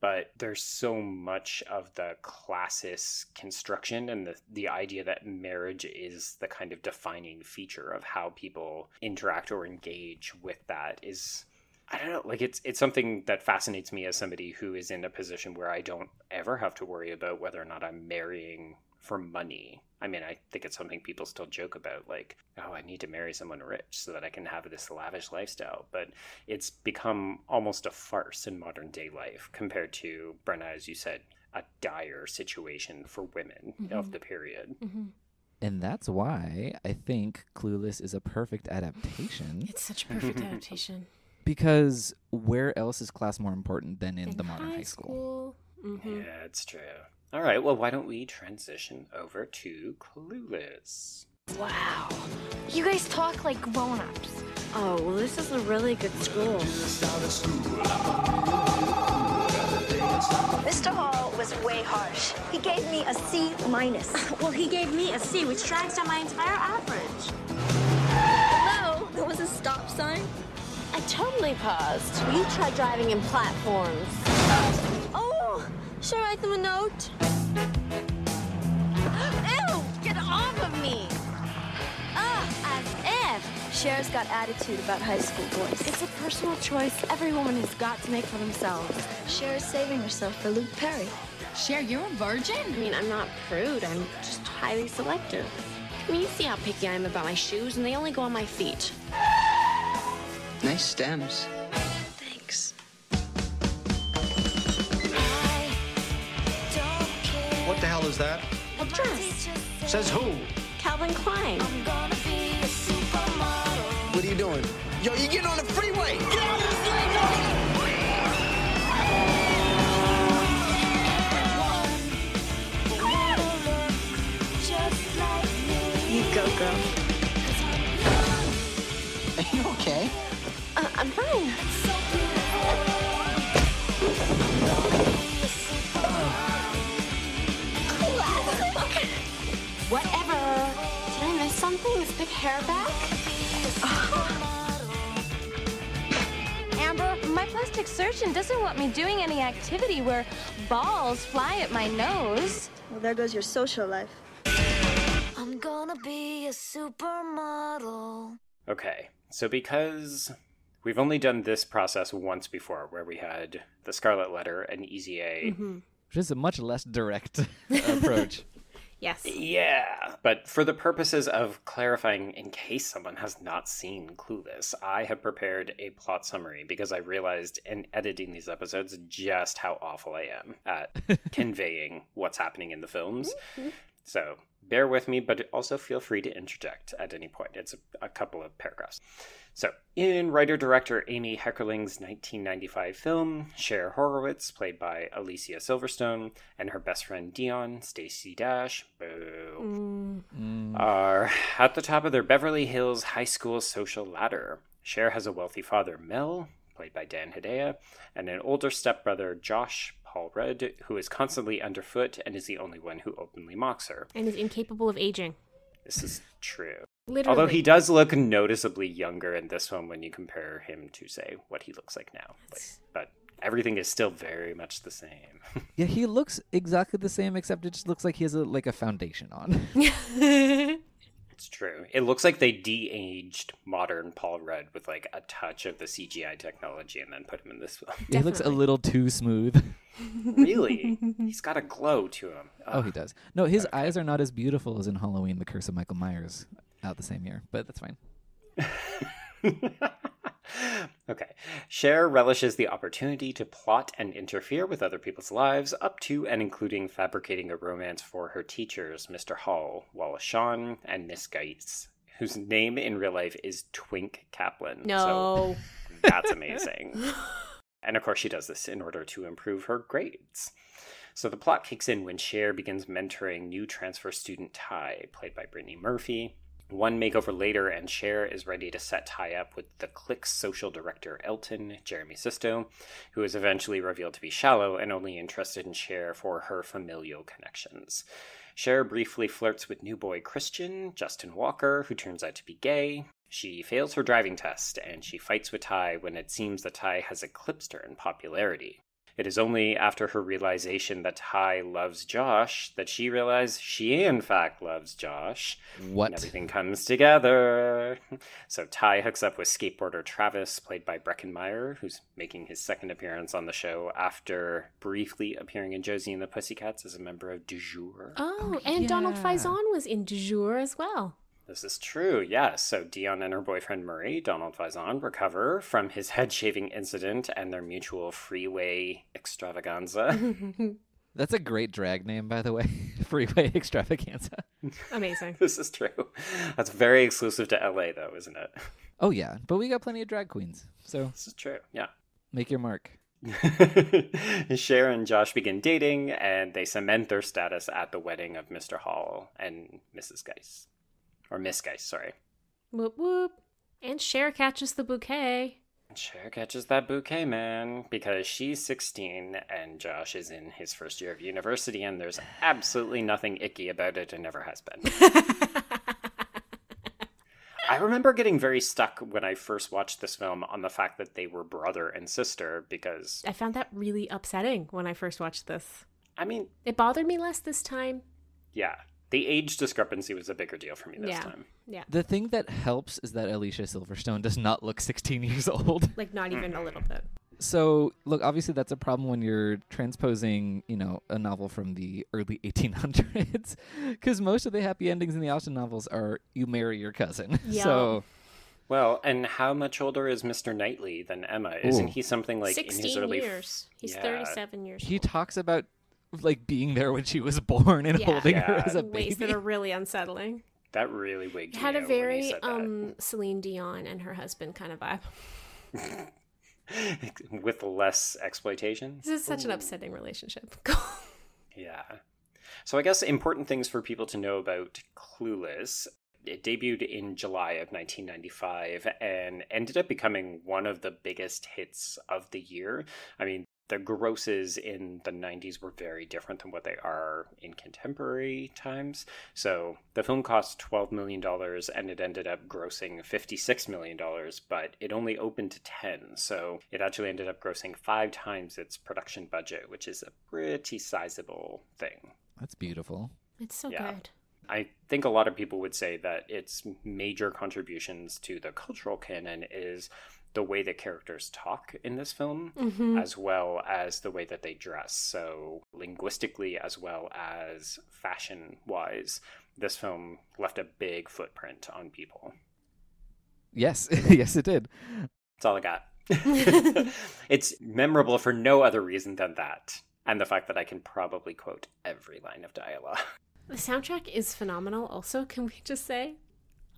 But there's so much of the classist construction and the the idea that marriage is the kind of defining feature of how people interact or engage with that is I don't know, like it's it's something that fascinates me as somebody who is in a position where I don't ever have to worry about whether or not I'm marrying for money. I mean, I think it's something people still joke about, like, oh, I need to marry someone rich so that I can have this lavish lifestyle. But it's become almost a farce in modern day life compared to, Brenna, as you said, a dire situation for women of Mhm. the period. hmm And that's why I think Clueless is a perfect adaptation It's such a perfect adaptation. because where else is class more important than in, the modern high school? hmm Yeah, it's true. All right, well, why don't we transition over to Clueless? Wow. You guys talk like grown ups. Oh, well, this is a really good school. Mr. Hall was way harsh. He gave me a C minus. Well, he gave me a C, which drags down my entire average. Hello? There was a stop sign. I totally paused. You try driving in platforms. Oh, should I write them a note? Ew! Get off of me! Ah, as if. Cher's got attitude about high school boys. It's a personal choice every woman has got to make for themselves. Cher's saving herself for Luke Perry. Cher, you're a virgin? I mean, I'm not prude. I'm just highly selective. I mean, you see how picky I am about my shoes, and they only go on my feet. Nice stems. What the hell is that? A dress. Says who? Calvin Klein. What are you doing? Yo, you getting on the freeway! Get out of the freeway! You go, girl. Are you okay? Uh, I'm fine. Something? Is Big Hair back? Amber, my plastic surgeon doesn't want me doing any activity where balls fly at my nose. Well, there goes your social life. I'm gonna be a supermodel. Okay, so because we've only done this process once before, where we had the Scarlet Letter and Easy A. Mm-hmm. Which is a much less direct approach. Yes. Yeah, but for the purposes of clarifying, in case someone has not seen Clueless, I have prepared a plot summary because I realized in editing these episodes just how awful I am at conveying what's happening in the films. Mm-hmm. So bear with me, but also feel free to interject at any point. It's a, a couple of paragraphs. So, in writer director Amy Heckerling's 1995 film, Cher Horowitz, played by Alicia Silverstone, and her best friend Dion, Stacy Dash, boo, mm. are at the top of their Beverly Hills high school social ladder. Cher has a wealthy father, Mel, played by Dan Hedaya, and an older stepbrother, Josh Paul Rudd, who is constantly underfoot and is the only one who openly mocks her. And is incapable of aging. This is true. Literally. Although he does look noticeably younger in this one when you compare him to, say, what he looks like now. Like, but everything is still very much the same. yeah, he looks exactly the same, except it just looks like he has a, like a foundation on. it's true. It looks like they de-aged modern Paul Rudd with like a touch of the CGI technology and then put him in this film. he looks a little too smooth. really? He's got a glow to him. Oh, he does. No, his eyes are not as beautiful as in Halloween: The Curse of Michael Myers, out the same year, but that's fine. okay. Cher relishes the opportunity to plot and interfere with other people's lives, up to and including fabricating a romance for her teachers, Mr. Hall, Wallace Shawn, and Miss Geist, whose name in real life is Twink Caplan. No. So that's amazing. and of course, she does this in order to improve her grades. So the plot kicks in when Cher begins mentoring new transfer student Tai, played by Brittany Murphy. One makeover later, and Cher is ready to set Tai up with the clique's social director Elton, Jeremy Sisto, who is eventually revealed to be shallow and only interested in Cher for her familial connections. Cher briefly flirts with new boy Christian, Justin Walker, who turns out to be gay. She fails her driving test, and she fights with Tai when it seems that Tai has eclipsed her in popularity. It is only after her realization that Tai loves Josh that she realizes she, in fact, loves Josh. What? And everything comes together. So Tai hooks up with skateboarder Travis, played by Breckin Meyer, who's making his second appearance on the show after briefly appearing in Josie and the Pussycats as a member of Du Jour. Oh, oh and Donald Faison was in Du Jour as well. This is true, yes. So Dion and her boyfriend Murray, Donald Faison, recover from his head shaving incident and their mutual freeway extravaganza. That's a great drag name, by the way. Freeway extravaganza. Amazing. this is true. That's very exclusive to LA, though, isn't it? Oh, yeah. But we got plenty of drag queens. So This is true, yeah. make your mark. Cher and Josh begin dating, and they cement their status at the wedding of Mr. Hall and Mrs. Geist. Or Miss Geist, sorry. Whoop whoop. And Cher catches the bouquet. Cher catches that bouquet, man, because she's 16 and Josh is in his first year of university, and there's absolutely nothing icky about it and never has been. I remember getting very stuck when I first watched this film on the fact that they were brother and sister because, I found that really upsetting when I first watched this. I mean, It bothered me less this time. yeah, the age discrepancy was a bigger deal for me this yeah. time. Yeah. The thing that helps is that Alicia Silverstone does not look 16 years old. Like, not even a little bit. So, look, obviously that's a problem when you're transposing, you know, a novel from the early 1800s, because most of the happy endings in the Austen novels are you marry your cousin. Yeah. So, Well, and how much older is Mr. Knightley than Emma? Isn't Ooh. he something like in his 16 early years. He's Yeah. 37 years he old. talks about like being there when she was born and Yeah. holding her as a in ways baby. that are really unsettling. That really wigged It had me a out when he very said that. um Celine Dion and her husband kind of vibe. with less exploitation. This is such an upsetting relationship. Yeah. So I guess important things for people to know about Clueless. It debuted in July of 1995 and ended up becoming one of the biggest hits of the year. I mean, the grosses in the 90s were very different than what they are in contemporary times. So the film cost $12 million and it ended up grossing $56 million, but it only opened to 10. So it actually ended up grossing five times its production budget, which is a pretty sizable thing. That's beautiful. It's so yeah. good. I think a lot of people would say that its major contributions to the cultural canon is the way the characters talk in this film, mm-hmm. as well as the way that they dress. So, linguistically, as well as fashion wise, this film left a big footprint on people. Yes, yes, it did. That's all I got. it's memorable for no other reason than that, and the fact that I can probably quote every line of dialogue. The soundtrack is phenomenal, also, can we just say?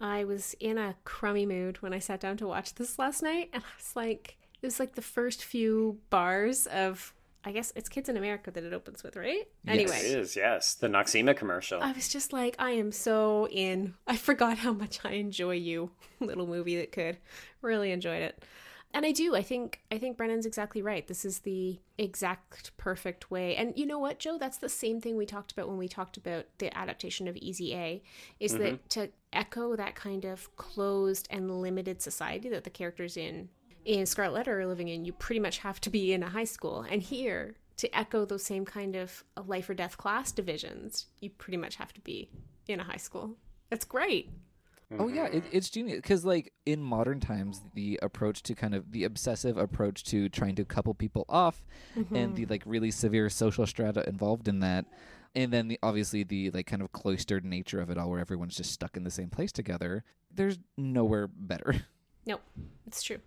I was in a crummy mood when I sat down to watch this last night, and I was like, it was like the first few bars of, I guess it's Kids in America that it opens with, right? Yes. Anyway, it is. Yes, the Noxzema commercial. I was just like, I am so in. I forgot how much I enjoy you, little movie that could. Really enjoyed it and I do. I think I think Brennan's exactly right. This is the exact perfect way. And you know what, Joe? That's the same thing we talked about when we talked about the adaptation of Easy A. Is mm-hmm. that to echo that kind of closed and limited society that the characters in in Scarlet Letter are living in? You pretty much have to be in a high school. And here, to echo those same kind of life or death class divisions, you pretty much have to be in a high school. That's great. Mm-hmm. Oh yeah, it, it's genius because like in modern times, the approach to kind of the obsessive approach to trying to couple people off, mm-hmm. and the mm-hmm. like really severe social strata involved in that, and then the obviously the like kind of cloistered nature of it all, where everyone's just stuck in the same place together. There's nowhere better. Nope, it's true.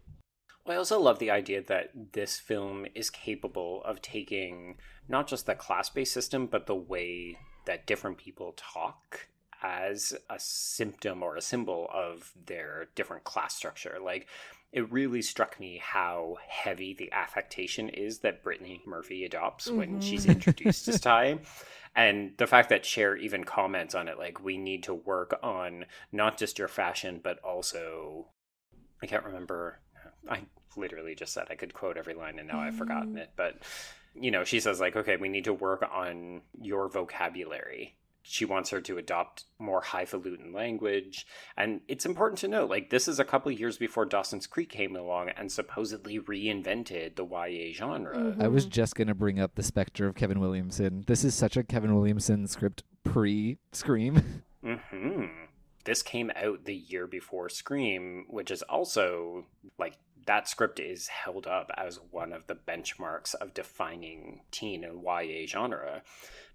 Well, I also love the idea that this film is capable of taking not just the class based system, but the way that different people talk as a symptom or a symbol of their different class structure. Like, it really struck me how heavy the affectation is that Brittany Murphy adopts mm-hmm. when she's introduced as Tai. And the fact that Cher even comments on it, like, we need to work on not just your fashion, but also, I can't remember. I literally just said I could quote every line and now mm. I've forgotten mm. it. But, you know, she says, like, okay, we need to work on your vocabulary she wants her to adopt more highfalutin language. And it's important to note, like, this is a couple years before Dawson's Creek came along and supposedly reinvented the YA genre. Mm-hmm. I was just going to bring up the specter of Kevin Williamson. This is such a Kevin Williamson script pre Scream. hmm This came out the year before Scream, which is also like that script is held up as one of the benchmarks of defining teen and YA genre.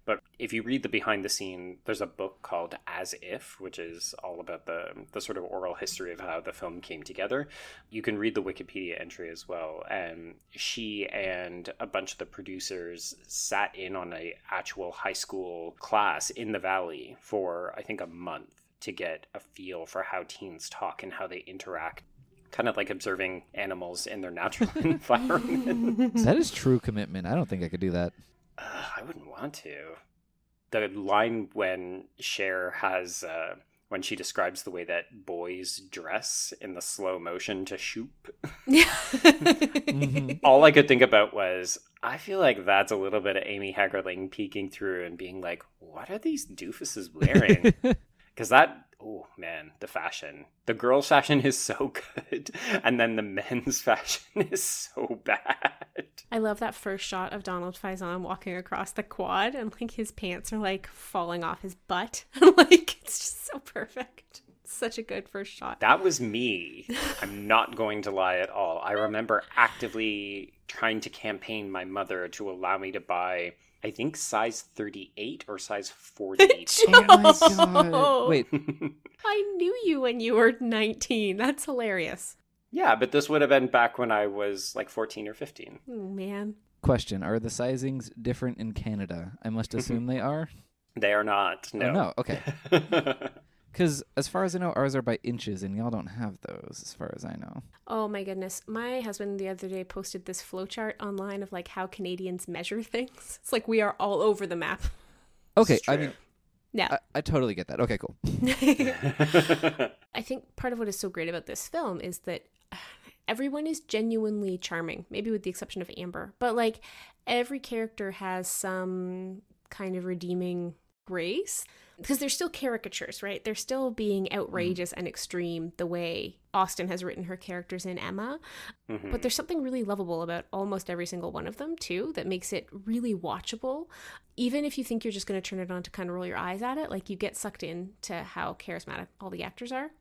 But if you read the behind the scene, there's a book called As If, which is all about the the sort of oral history of how the film came together. You can read the Wikipedia entry as well. And she and a bunch of the producers sat in on a actual high school class in the valley for I think a month to get a feel for how teens talk and how they interact kind of like observing animals in their natural environment. That is true commitment. I don't think I could do that. Uh, I wouldn't want to. The line when Cher has, uh, when she describes the way that boys dress in the slow motion to shoop, mm-hmm. all I could think about was, I feel like that's a little bit of Amy Heckerling peeking through and being like, what are these doofuses wearing? Because that oh man, the fashion. The girls' fashion is so good, and then the men's fashion is so bad. I love that first shot of Donald Faison walking across the quad, and like his pants are like falling off his butt. like it's just so perfect. such a good first shot. That was me. I'm not going to lie at all. I remember actively trying to campaign my mother to allow me to buy I think size 38 or size 40. oh my god. Wait. I knew you when you were 19. That's hilarious. Yeah, but this would have been back when I was like 14 or 15. Oh, man. Question Are the sizings different in Canada? I must assume they are. They are not. No. Oh, no. Okay. Because as far as I know, ours are by inches, and y'all don't have those, as far as I know. Oh my goodness! My husband the other day posted this flowchart online of like how Canadians measure things. It's like we are all over the map. Okay, I mean, Yeah. I, I totally get that. Okay, cool. I think part of what is so great about this film is that everyone is genuinely charming, maybe with the exception of Amber. But like every character has some kind of redeeming grace because they're still caricatures, right? They're still being outrageous mm. and extreme the way Austen has written her characters in Emma. Mm-hmm. But there's something really lovable about almost every single one of them, too, that makes it really watchable. Even if you think you're just going to turn it on to kind of roll your eyes at it, like you get sucked into how charismatic all the actors are.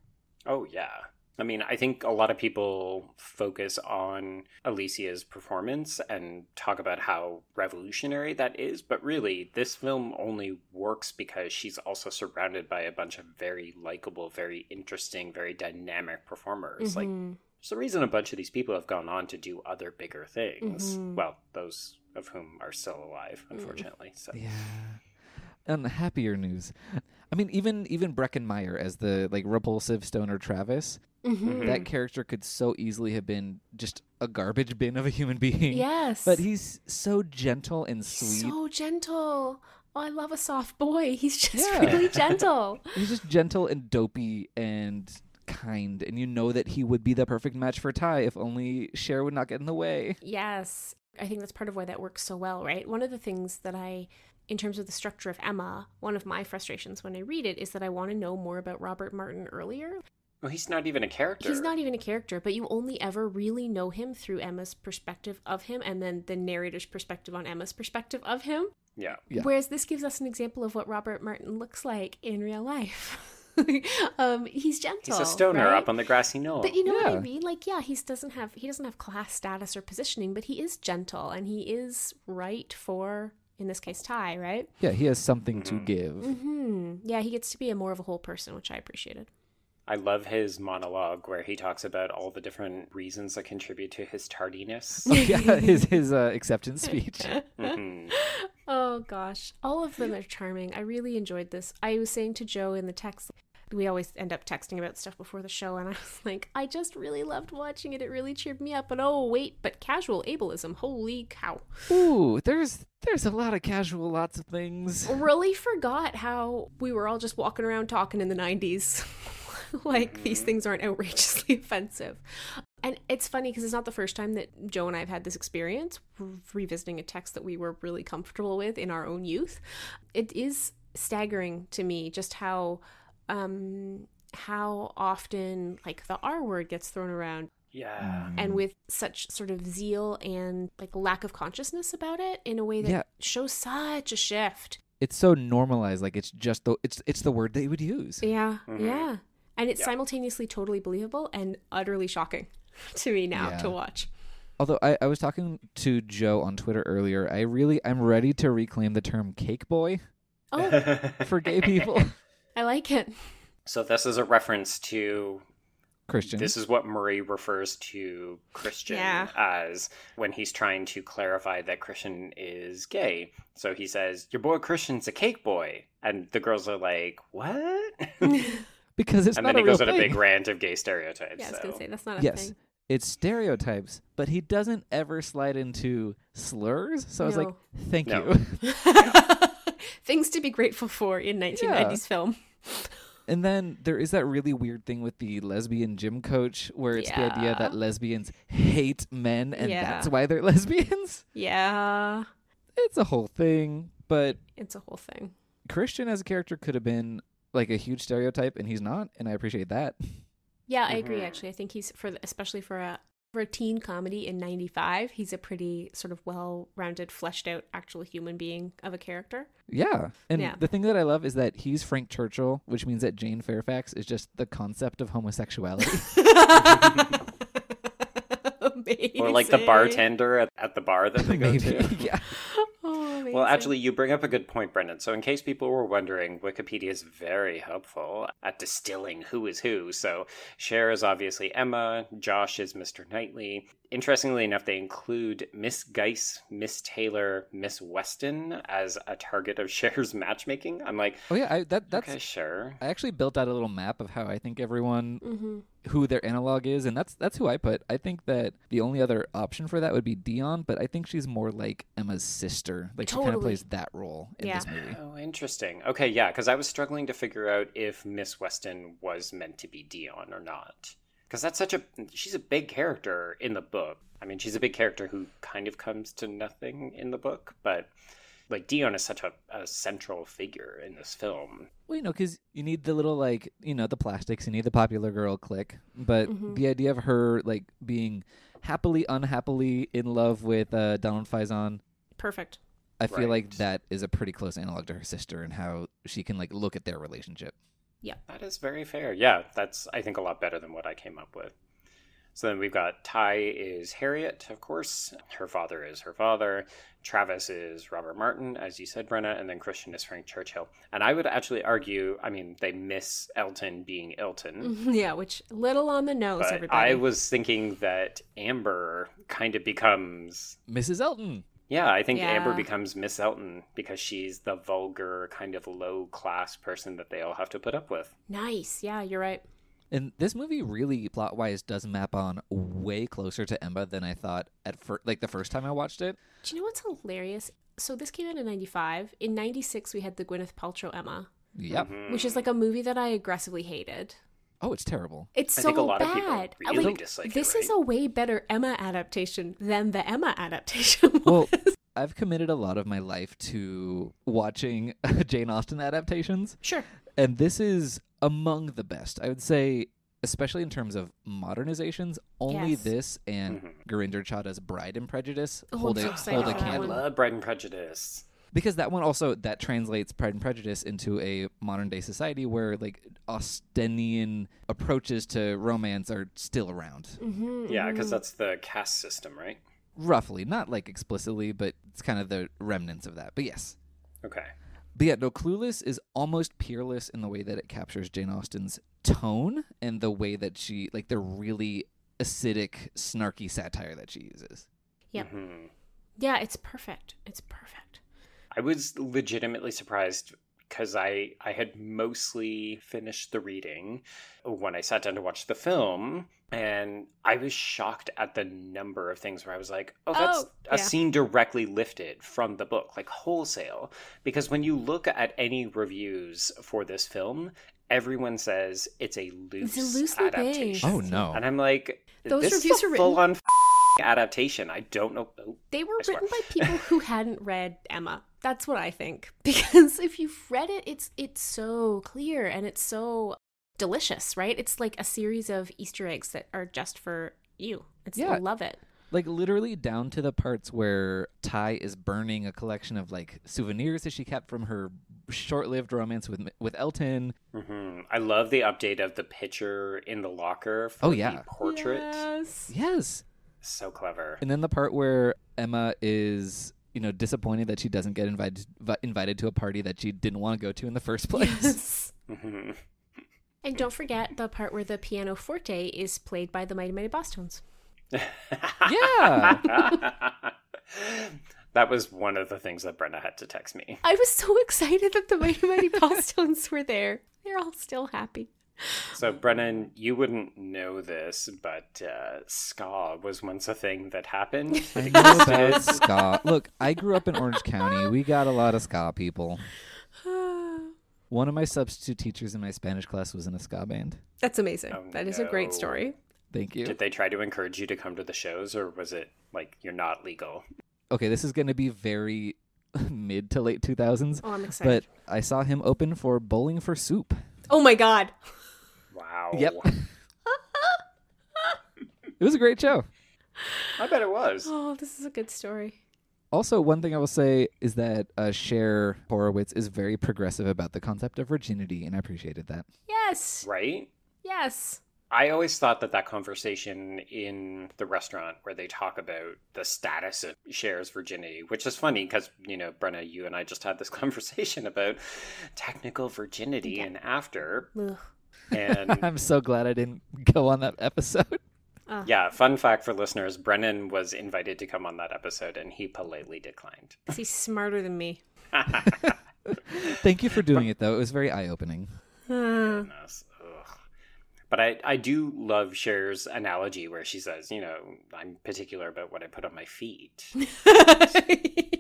Oh, yeah. I mean, I think a lot of people focus on Alicia's performance and talk about how revolutionary that is, but really, this film only works because she's also surrounded by a bunch of very likable, very interesting, very dynamic performers. Mm-hmm. Like, there's a reason a bunch of these people have gone on to do other bigger things. Mm-hmm. Well, those of whom are still alive, mm. unfortunately. Mm. So. Yeah. On happier news, I mean, even even Breckin Meyer as the like repulsive stoner Travis, Mm-hmm. That character could so easily have been just a garbage bin of a human being. Yes. But he's so gentle and sweet. So gentle. Oh, I love a soft boy. He's just yeah. really gentle. he's just gentle and dopey and kind. And you know that he would be the perfect match for Tai if only Cher would not get in the way. Yes. I think that's part of why that works so well, right? One of the things that I in terms of the structure of Emma, one of my frustrations when I read it is that I want to know more about Robert Martin earlier. Well, he's not even a character. He's not even a character, but you only ever really know him through Emma's perspective of him and then the narrator's perspective on Emma's perspective of him. Yeah. yeah. Whereas this gives us an example of what Robert Martin looks like in real life. um, he's gentle. He's a stoner right? up on the grassy knoll. But you know yeah. what I mean? Like, yeah, he doesn't have he doesn't have class status or positioning, but he is gentle and he is right for in this case Tai, right? Yeah, he has something mm-hmm. to give. Mm-hmm. Yeah, he gets to be a more of a whole person, which I appreciated. I love his monologue where he talks about all the different reasons that contribute to his tardiness. oh, yeah, his his uh, acceptance speech. mm-hmm. Oh gosh, all of them are charming. I really enjoyed this. I was saying to Joe in the text, we always end up texting about stuff before the show, and I was like, I just really loved watching it. It really cheered me up. But oh wait, but casual ableism, holy cow! Ooh, there's there's a lot of casual, lots of things. Really forgot how we were all just walking around talking in the '90s. like these things aren't outrageously offensive. And it's funny because it's not the first time that Joe and I have had this experience revisiting a text that we were really comfortable with in our own youth. It is staggering to me just how um how often like the R word gets thrown around. Yeah. And with such sort of zeal and like lack of consciousness about it in a way that yeah. shows such a shift. It's so normalized, like it's just the it's it's the word they would use. Yeah. Mm-hmm. Yeah and it's simultaneously totally believable and utterly shocking to me now yeah. to watch. Although I, I was talking to Joe on Twitter earlier, I really I'm ready to reclaim the term cake boy. Oh, for gay people. I like it. So this is a reference to Christian. This is what Murray refers to Christian yeah. as when he's trying to clarify that Christian is gay. So he says, "Your boy Christian's a cake boy," and the girls are like, "What?" Because it's and not then he goes on a big rant of gay stereotypes. Yeah, I was so. gonna say that's not a yes, thing. It's stereotypes, but he doesn't ever slide into slurs. So no. I was like, "Thank no. you." Things to be grateful for in 1990s yeah. film. And then there is that really weird thing with the lesbian gym coach where it's yeah. the idea that lesbians hate men and yeah. that's why they're lesbians. Yeah. It's a whole thing, but it's a whole thing. Christian as a character could have been like a huge stereotype, and he's not, and I appreciate that. Yeah, I agree. Mm-hmm. Actually, I think he's for the, especially for a for a teen comedy in '95. He's a pretty sort of well-rounded, fleshed out, actual human being of a character. Yeah, and yeah. the thing that I love is that he's Frank Churchill, which means that Jane Fairfax is just the concept of homosexuality. or like the bartender at, at the bar that they go Maybe, to. Yeah. Oh, well, actually, you bring up a good point, Brendan. So, in case people were wondering, Wikipedia is very helpful at distilling who is who. So, Cher is obviously Emma, Josh is Mr. Knightley. Interestingly enough, they include Miss Geist, Miss Taylor, Miss Weston as a target of Cher's matchmaking. I'm like, oh yeah, I, that that's okay, sure. I actually built out a little map of how I think everyone mm-hmm. Who their analog is, and that's that's who I put. I think that the only other option for that would be Dion, but I think she's more like Emma's sister. Like she kind of plays that role in Yeah. this movie. Oh, interesting. Okay, yeah, because I was struggling to figure out if Miss Weston was meant to be Dion or not. Because that's such a she's a big character in the book. I mean, she's a big character who kind of comes to nothing in the book, but like Dion is such a, a central figure in this film. Well, you know, because you need the little like you know the plastics, you need the popular girl clique, but the idea of her like being happily unhappily in love with uh, Donald Faison, Perfect. I feel like that is a pretty close analog to her sister and how she can like look at their relationship. Yeah, that is very fair. Yeah, that's I think a lot better than what I came up with. So then we've got Tai is Harriet, of course. Her father is her father. Travis is Robert Martin, as you said, Brenna, and then Christian is Frank Churchill. And I would actually argue, I mean, they miss Elton being Elton. Yeah, which little on the nose, But everybody. I was thinking that Amber kind of becomes Mrs. Elton. yeah, I think Amber becomes Miss Elton because she's the vulgar, kind of low class person that they all have to put up with. nice. Yeah, you're right. And this movie really plot wise does map on way closer to Emma than I thought at first. Like the first time I watched it. Do you know what's hilarious? So this came out in 95. In 96, we had the Gwyneth Paltrow Emma, Yep. Mm-hmm. which is like a movie that I aggressively hated. Oh, it's terrible. It's I so think a lot of bad. people really like, dislike it, this is a way better Emma adaptation than the Emma adaptation. Well, was. I've committed a lot of my life to watching Jane Austen adaptations, sure. and this is among the best. I would say, especially in terms of modernizations, only Yes. this and Mhm. Gurinder Chadha's Bride and Prejudice Oh, hold I'm a so hold a excited for that I love Pride and Prejudice. because that one also that translates Pride and Prejudice into a modern day society where like Austenian approaches to romance are still around. Mm-hmm, Yeah, because that's the caste system, right? Roughly, not like explicitly, but it's kind of the remnants of that. But yes. Okay. But yeah, no, Clueless is almost peerless in the way that it captures Jane Austen's tone and the way that she, like, the really acidic, snarky satire that she uses. Yep. Mhm. Yeah, it's perfect. It's perfect. I was legitimately surprised because I I had mostly finished the reading when I sat down to watch the film, and I was shocked at the number of things where I was like, "Oh, oh that's Oh, a yeah. scene directly lifted from the book, like wholesale." Because when you look at any reviews for this film, everyone says it's a loose loosely adaptation. based. Oh, no. And I'm like, Those this reviews is a are written- full on adaptation. I don't know. oh, They were written by people who hadn't read Emma. That's what I think. Because if you've read it, it's it's so clear and it's so delicious, right? It's like a series of Easter eggs that are just for you. It's Yeah. I love it. Like, literally down to the parts where Tai is burning a collection of, like, souvenirs that she kept from her short lived romance with, with Elton. hmm I love the update of the picture in the locker for Oh, yeah. the portrait. Yes. Yes. So clever. And then the part where Emma is, you know, disappointed that she doesn't get invited invited to a party that she didn't want to go to in the first place. Yes. hmm And don't forget the part where the piano forte is played by the Mighty Mighty Bosstones. yeah. that was one of the things that Brenda had to text me. I was so excited that the Mighty Mighty Bosstones were there. They're all still happy. So, Brennan, you wouldn't know this, but uh, ska was once a thing that happened. I know about ska. Look, I grew up in Orange County. We got a lot of ska people. One of my substitute teachers in my Spanish class was in a ska band. That's amazing. Oh, that is a great story. Thank you. Did they try to encourage you to come to the shows, or was it like you're not legal? Okay, this is going to be very mid to late 2000s, Oh, I'm excited. but I saw him open for Bowling for Soup. oh my god. Wow. Yep. it was a great show. I bet it was. Oh, this is a good story. Also, one thing I will say is that uh, Cher Horowitz is very progressive about the concept of virginity, and I appreciated that. Yes. Right? Yes. I always thought that that conversation in the restaurant where they talk about the status of Cher's virginity, which is funny because, you know, Brenna, you and I just had this conversation about technical virginity and after. Ugh. And I'm so glad I didn't go on that episode. Yeah, fun fact for listeners Brennan was invited to come on that episode and he politely declined. He's smarter than me. Thank you for doing it, though. It was very eye opening. Uh, But I, I do love Cher's analogy where she says, you know, I'm particular about what I put on my feet.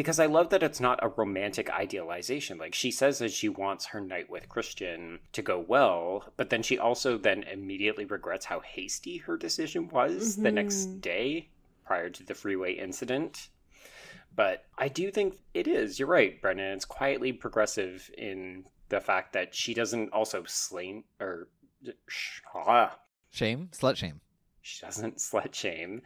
because I love that it's not a romantic idealization. Like she says that she wants her night with Christian to go well, but then she also then immediately regrets how hasty her decision was mm-hmm. the next day prior to the freeway incident. But I do think it is. You're right, Brennan. It's quietly progressive in the fact that she doesn't also slay or sh- ah. shame, slut shame. She doesn't slut shame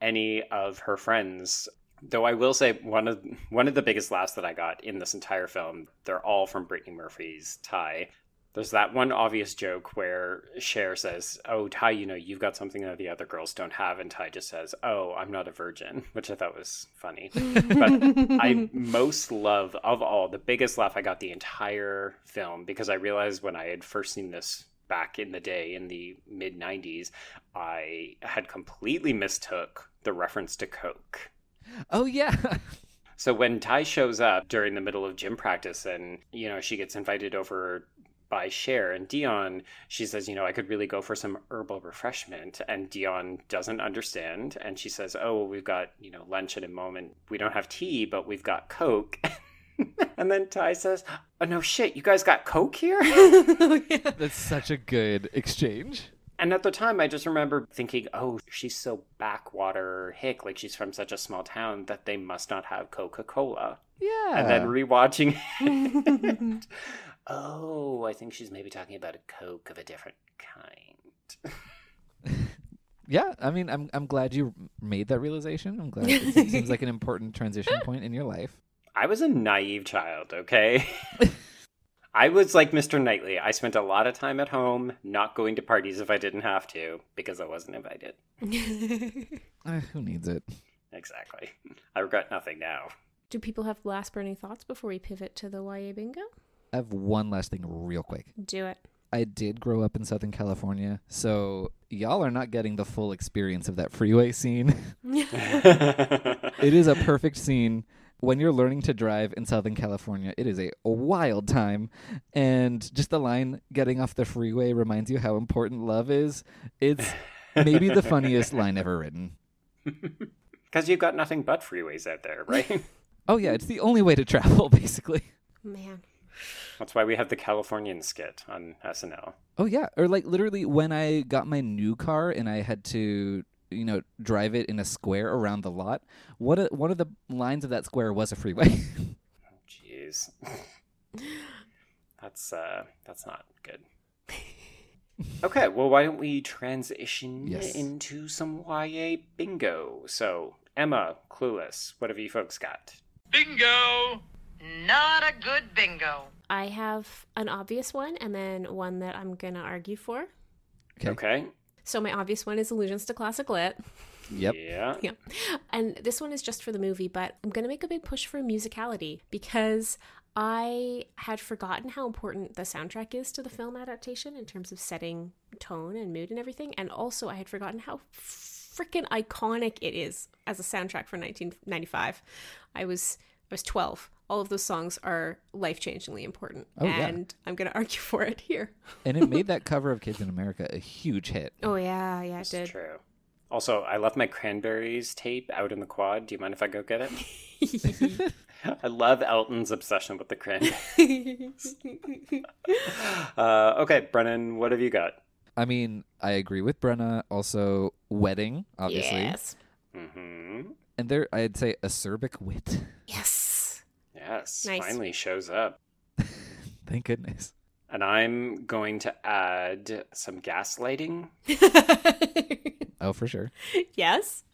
any of her friends Though I will say one of one of the biggest laughs that I got in this entire film, they're all from Brittany Murphy's Tai. There's that one obvious joke where Cher says, "Oh, Tai, you know, you've got something that the other girls don't have," and Tai just says, "Oh, I'm not a virgin," which I thought was funny. but I most love of all the biggest laugh I got the entire film because I realized when I had first seen this back in the day in the mid 90s, I had completely mistook the reference to Coke Oh yeah. so when Tai shows up during the middle of gym practice and, you know, she gets invited over by Cher and Dion, she says, you know, I could really go for some herbal refreshment. And Dion doesn't understand. And she says, oh, well, we've got, you know, lunch in a moment. We don't have tea, but we've got Coke. and then Tai says, oh, no shit, you guys got Coke here? Oh, yeah. That's such a good exchange. And at the time, I just remember thinking, oh, she's so backwater hick, like she's from such a small town that they must not have Coca Cola. Yeah. And then rewatching it. oh, I think she's maybe talking about a Coke of a different kind. yeah, I mean, I'm I'm glad you made that realization. I'm glad it seems like an important transition point in your life. I was a naive child, okay? I was like Mr. Knightley. I spent a lot of time at home, not going to parties if I didn't have to, because I wasn't invited. uh, who needs it? Exactly. I regret nothing now. Do people have last burning thoughts before we pivot to the YA bingo? I have one last thing real quick. Do it. I did grow up in Southern California, so y'all are not getting the full experience of that freeway scene. it is a perfect scene when you're learning to drive in Southern California, it is a, a wild time. And just the line getting off the freeway reminds you how important love is. It's maybe the funniest line ever written. Because you've got nothing but freeways out there, right? oh, yeah. It's the only way to travel, basically. Man. That's why we have the Californian skit on SNL. Oh, yeah. Or like literally when I got my new car and I had to you know drive it in a square around the lot. What a, one of the lines of that square was a freeway. Jeez, that's uh, that's not good. Okay, well, why don't we transition yes. into some YA bingo? So, Emma, Clueless, what have you folks got? Bingo! Not a good bingo. I have an obvious one and then one that I'm going to argue for. Okay. okay. So my obvious one is Allusions to Classic Lit. Yep. Yeah. Yeah. And this one is just for the movie, but I'm going to make a big push for musicality because I had forgotten how important the soundtrack is to the film adaptation in terms of setting tone and mood and everything. And also, I had forgotten how freaking iconic it is as a soundtrack for 1995. I was I was 12 all of those songs are life changingly important. Oh, and yeah. I'm going to argue for it here. and it made that cover of Kids in America a huge hit. Oh, yeah. Yeah, it That's did. true. Also, I left my Cranberries tape out in the quad. Do you mind if I go get it? I love Elton's obsession with the Cranberries. uh, okay, Brennan, what have you got? I mean, I agree with Brenna. Also, wedding, obviously. Yes. Mm-hmm. And there, I'd say acerbic wit. Yes. Yes, nice. finally shows up. Thank goodness. And I'm going to add some gaslighting. oh, for sure. Yes.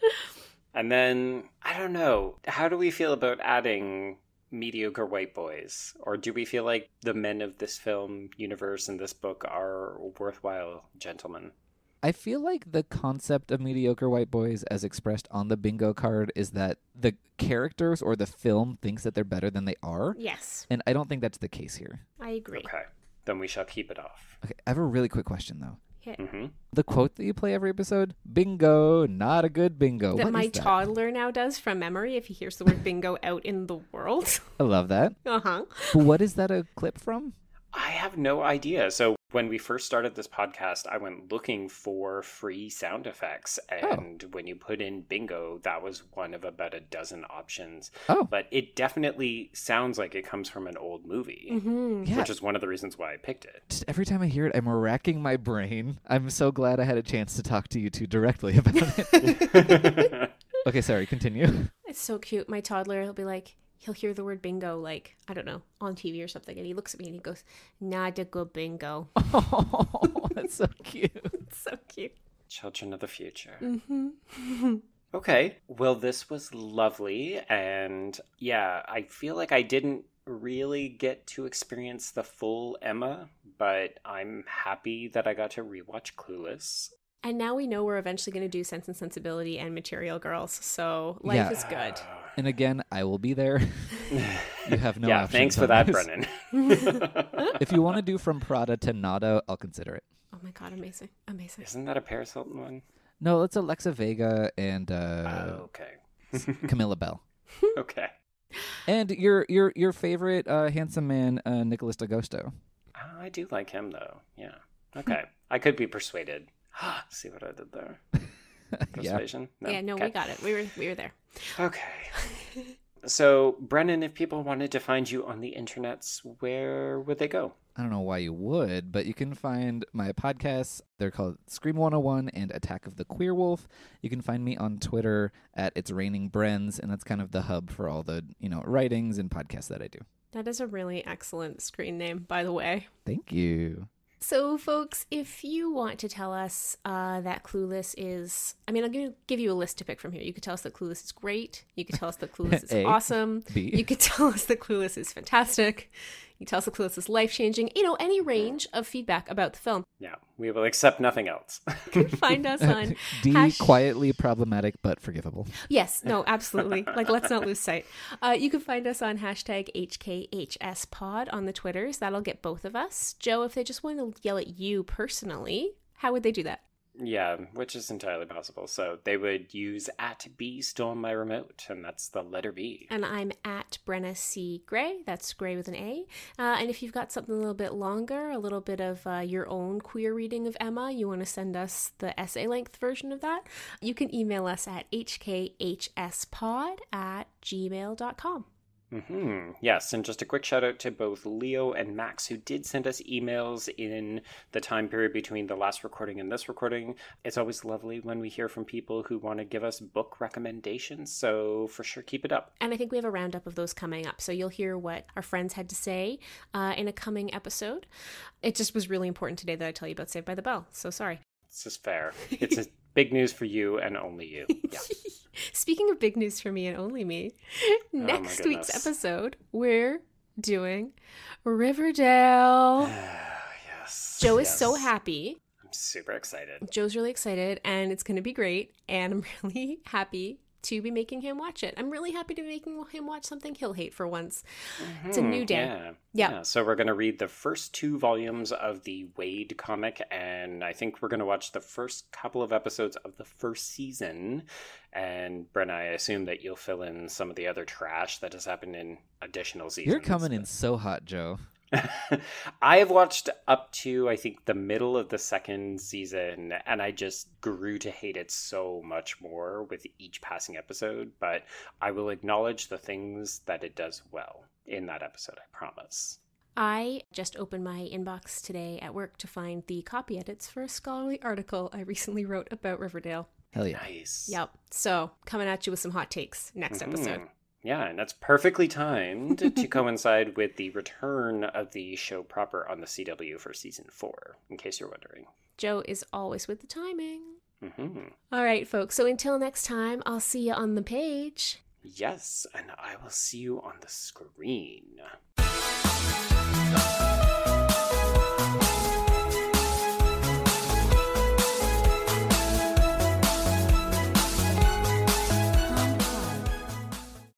And then, I don't know, how do we feel about adding mediocre white boys? Or do we feel like the men of this film universe and this book are worthwhile gentlemen? I feel like the concept of mediocre white boys, as expressed on the bingo card, is that the characters or the film thinks that they're better than they are. Yes. And I don't think that's the case here. I agree. Okay. Then we shall keep it off. Okay. I have a really quick question, though. Mm-hmm. The quote that you play every episode, bingo, not a good bingo. That what my that? toddler now does from memory if he hears the word bingo out in the world. I love that. Uh huh. What is that a clip from? I have no idea. So When we first started this podcast, I went looking for free sound effects. Oh. And when you put in bingo, that was one of about a dozen options. Oh. But it definitely sounds like it comes from an old movie, Mm-hmm. Yeah. which is one of the reasons why I picked it. Just every time I hear it, I'm racking my brain. I'm so glad I had a chance to talk to you two directly about it. okay, sorry, continue. It's so cute. My toddler, he'll be like, he'll hear the word bingo, like, I don't know, on TV or something. And he looks at me and he goes, Not a good bingo. Oh, that's so cute. It's so cute. Children of the future. Mm-hmm. Okay. Well, this was lovely. And yeah, I feel like I didn't really get to experience the full Emma, but I'm happy that I got to rewatch Clueless. And now we know we're eventually going to do Sense and Sensibility and Material Girls. So life Yeah. is good. And again, I will be there. you have no yeah, options thanks for that, this. Brennan. If you want to do from Prada to Nada, I'll consider it. Oh my God, amazing. Amazing. Isn't that a Paris Hilton one? No, it's Alexa Vega and uh, oh, okay. Camilla Belle. okay. And your your your favorite uh, handsome man, uh, Nicholas D'Agosto. Oh, I do like him, though. Yeah. Okay. I could be persuaded. See what I did there? yeah. Persuasion? Yeah, no, Okay. we got it. We were we were there. Okay. So, Brennan, if people wanted to find you on the internets, where would they go? I don't know why you would, but you can find my podcasts. They're called Scream 101 and Attack of the Queer Wolf. You can find me on Twitter at It's Raining Brens, and that's kind of the hub for all the, you know, writings and podcasts that I do. That is a really excellent screen name, by the way. Thank you. So, folks, if you want to tell us uh, that Clueless is, I mean, I'm going to give you a list to pick from here. You could tell us that Clueless is great. You could tell us that Clueless is A. awesome. B. You could tell us that Clueless is fantastic. You can tell us that Clueless is life changing. You know, any range of feedback about the film. Yeah, we will accept nothing else. You can find us on D, hash- quietly problematic but forgivable. Yes, no, absolutely. like, let's not lose sight. Uh, you can find us on hashtag HKHSPod on the Twitters. That'll get both of us. Joe, if they just want to yell at you personally, how would they do that? Yeah, which is entirely possible. So they would use at B stole my remote, and that's the letter B. And I'm at Brenna C. Gray. That's Gray with an A. Uh, and if you've got something a little bit longer, a little bit of uh, your own queer reading of Emma, you want to send us the essay length version of that, you can email us at hkhspod at gmail.com. hmm Yes, and just a quick shout out to both Leo and Max, who did send us emails in the time period between the last recording and this recording. It's always lovely when we hear from people who want to give us book recommendations, so for sure keep it up. And I think we have a roundup of those coming up. So you'll hear what our friends had to say uh, in a coming episode. It just was really important today that I tell you about Saved by the Bell. So sorry. This is fair. It's a big news for you and only you. Yeah. Speaking of big news for me and only me, oh next week's episode, we're doing Riverdale. yes. Joe is so happy. I'm super excited. Joe's really excited, and it's going to be great. And I'm really happy to be making him watch it. I'm really happy to be making him watch something he'll hate for once. It's a Hmm, new day. Yeah. Yeah. So we're going to read the first two volumes of the Waid comic, and I think we're going to watch the first couple of episodes of the first season. And Brenna, I assume that you'll fill in some of the other trash that has happened in additional seasons. You're coming in so hot, Joe. I have watched up to I think the middle of the second season, and I just grew to hate it so much more with each passing episode. But I will acknowledge the things that it does well in that episode. I promise. I just opened my inbox today at work to find the copy edits for a scholarly article I recently wrote about Riverdale. Hell yeah. Nice. Yep. So, coming at you with some hot takes next mm-hmm. episode. Yeah, and that's perfectly timed to coincide with the return of the show proper on the CW for season four, in case you're wondering. Joe is always with the timing. hmm All right, folks. So, until next time, I'll see you on the page. Yes, and I will see you on the screen.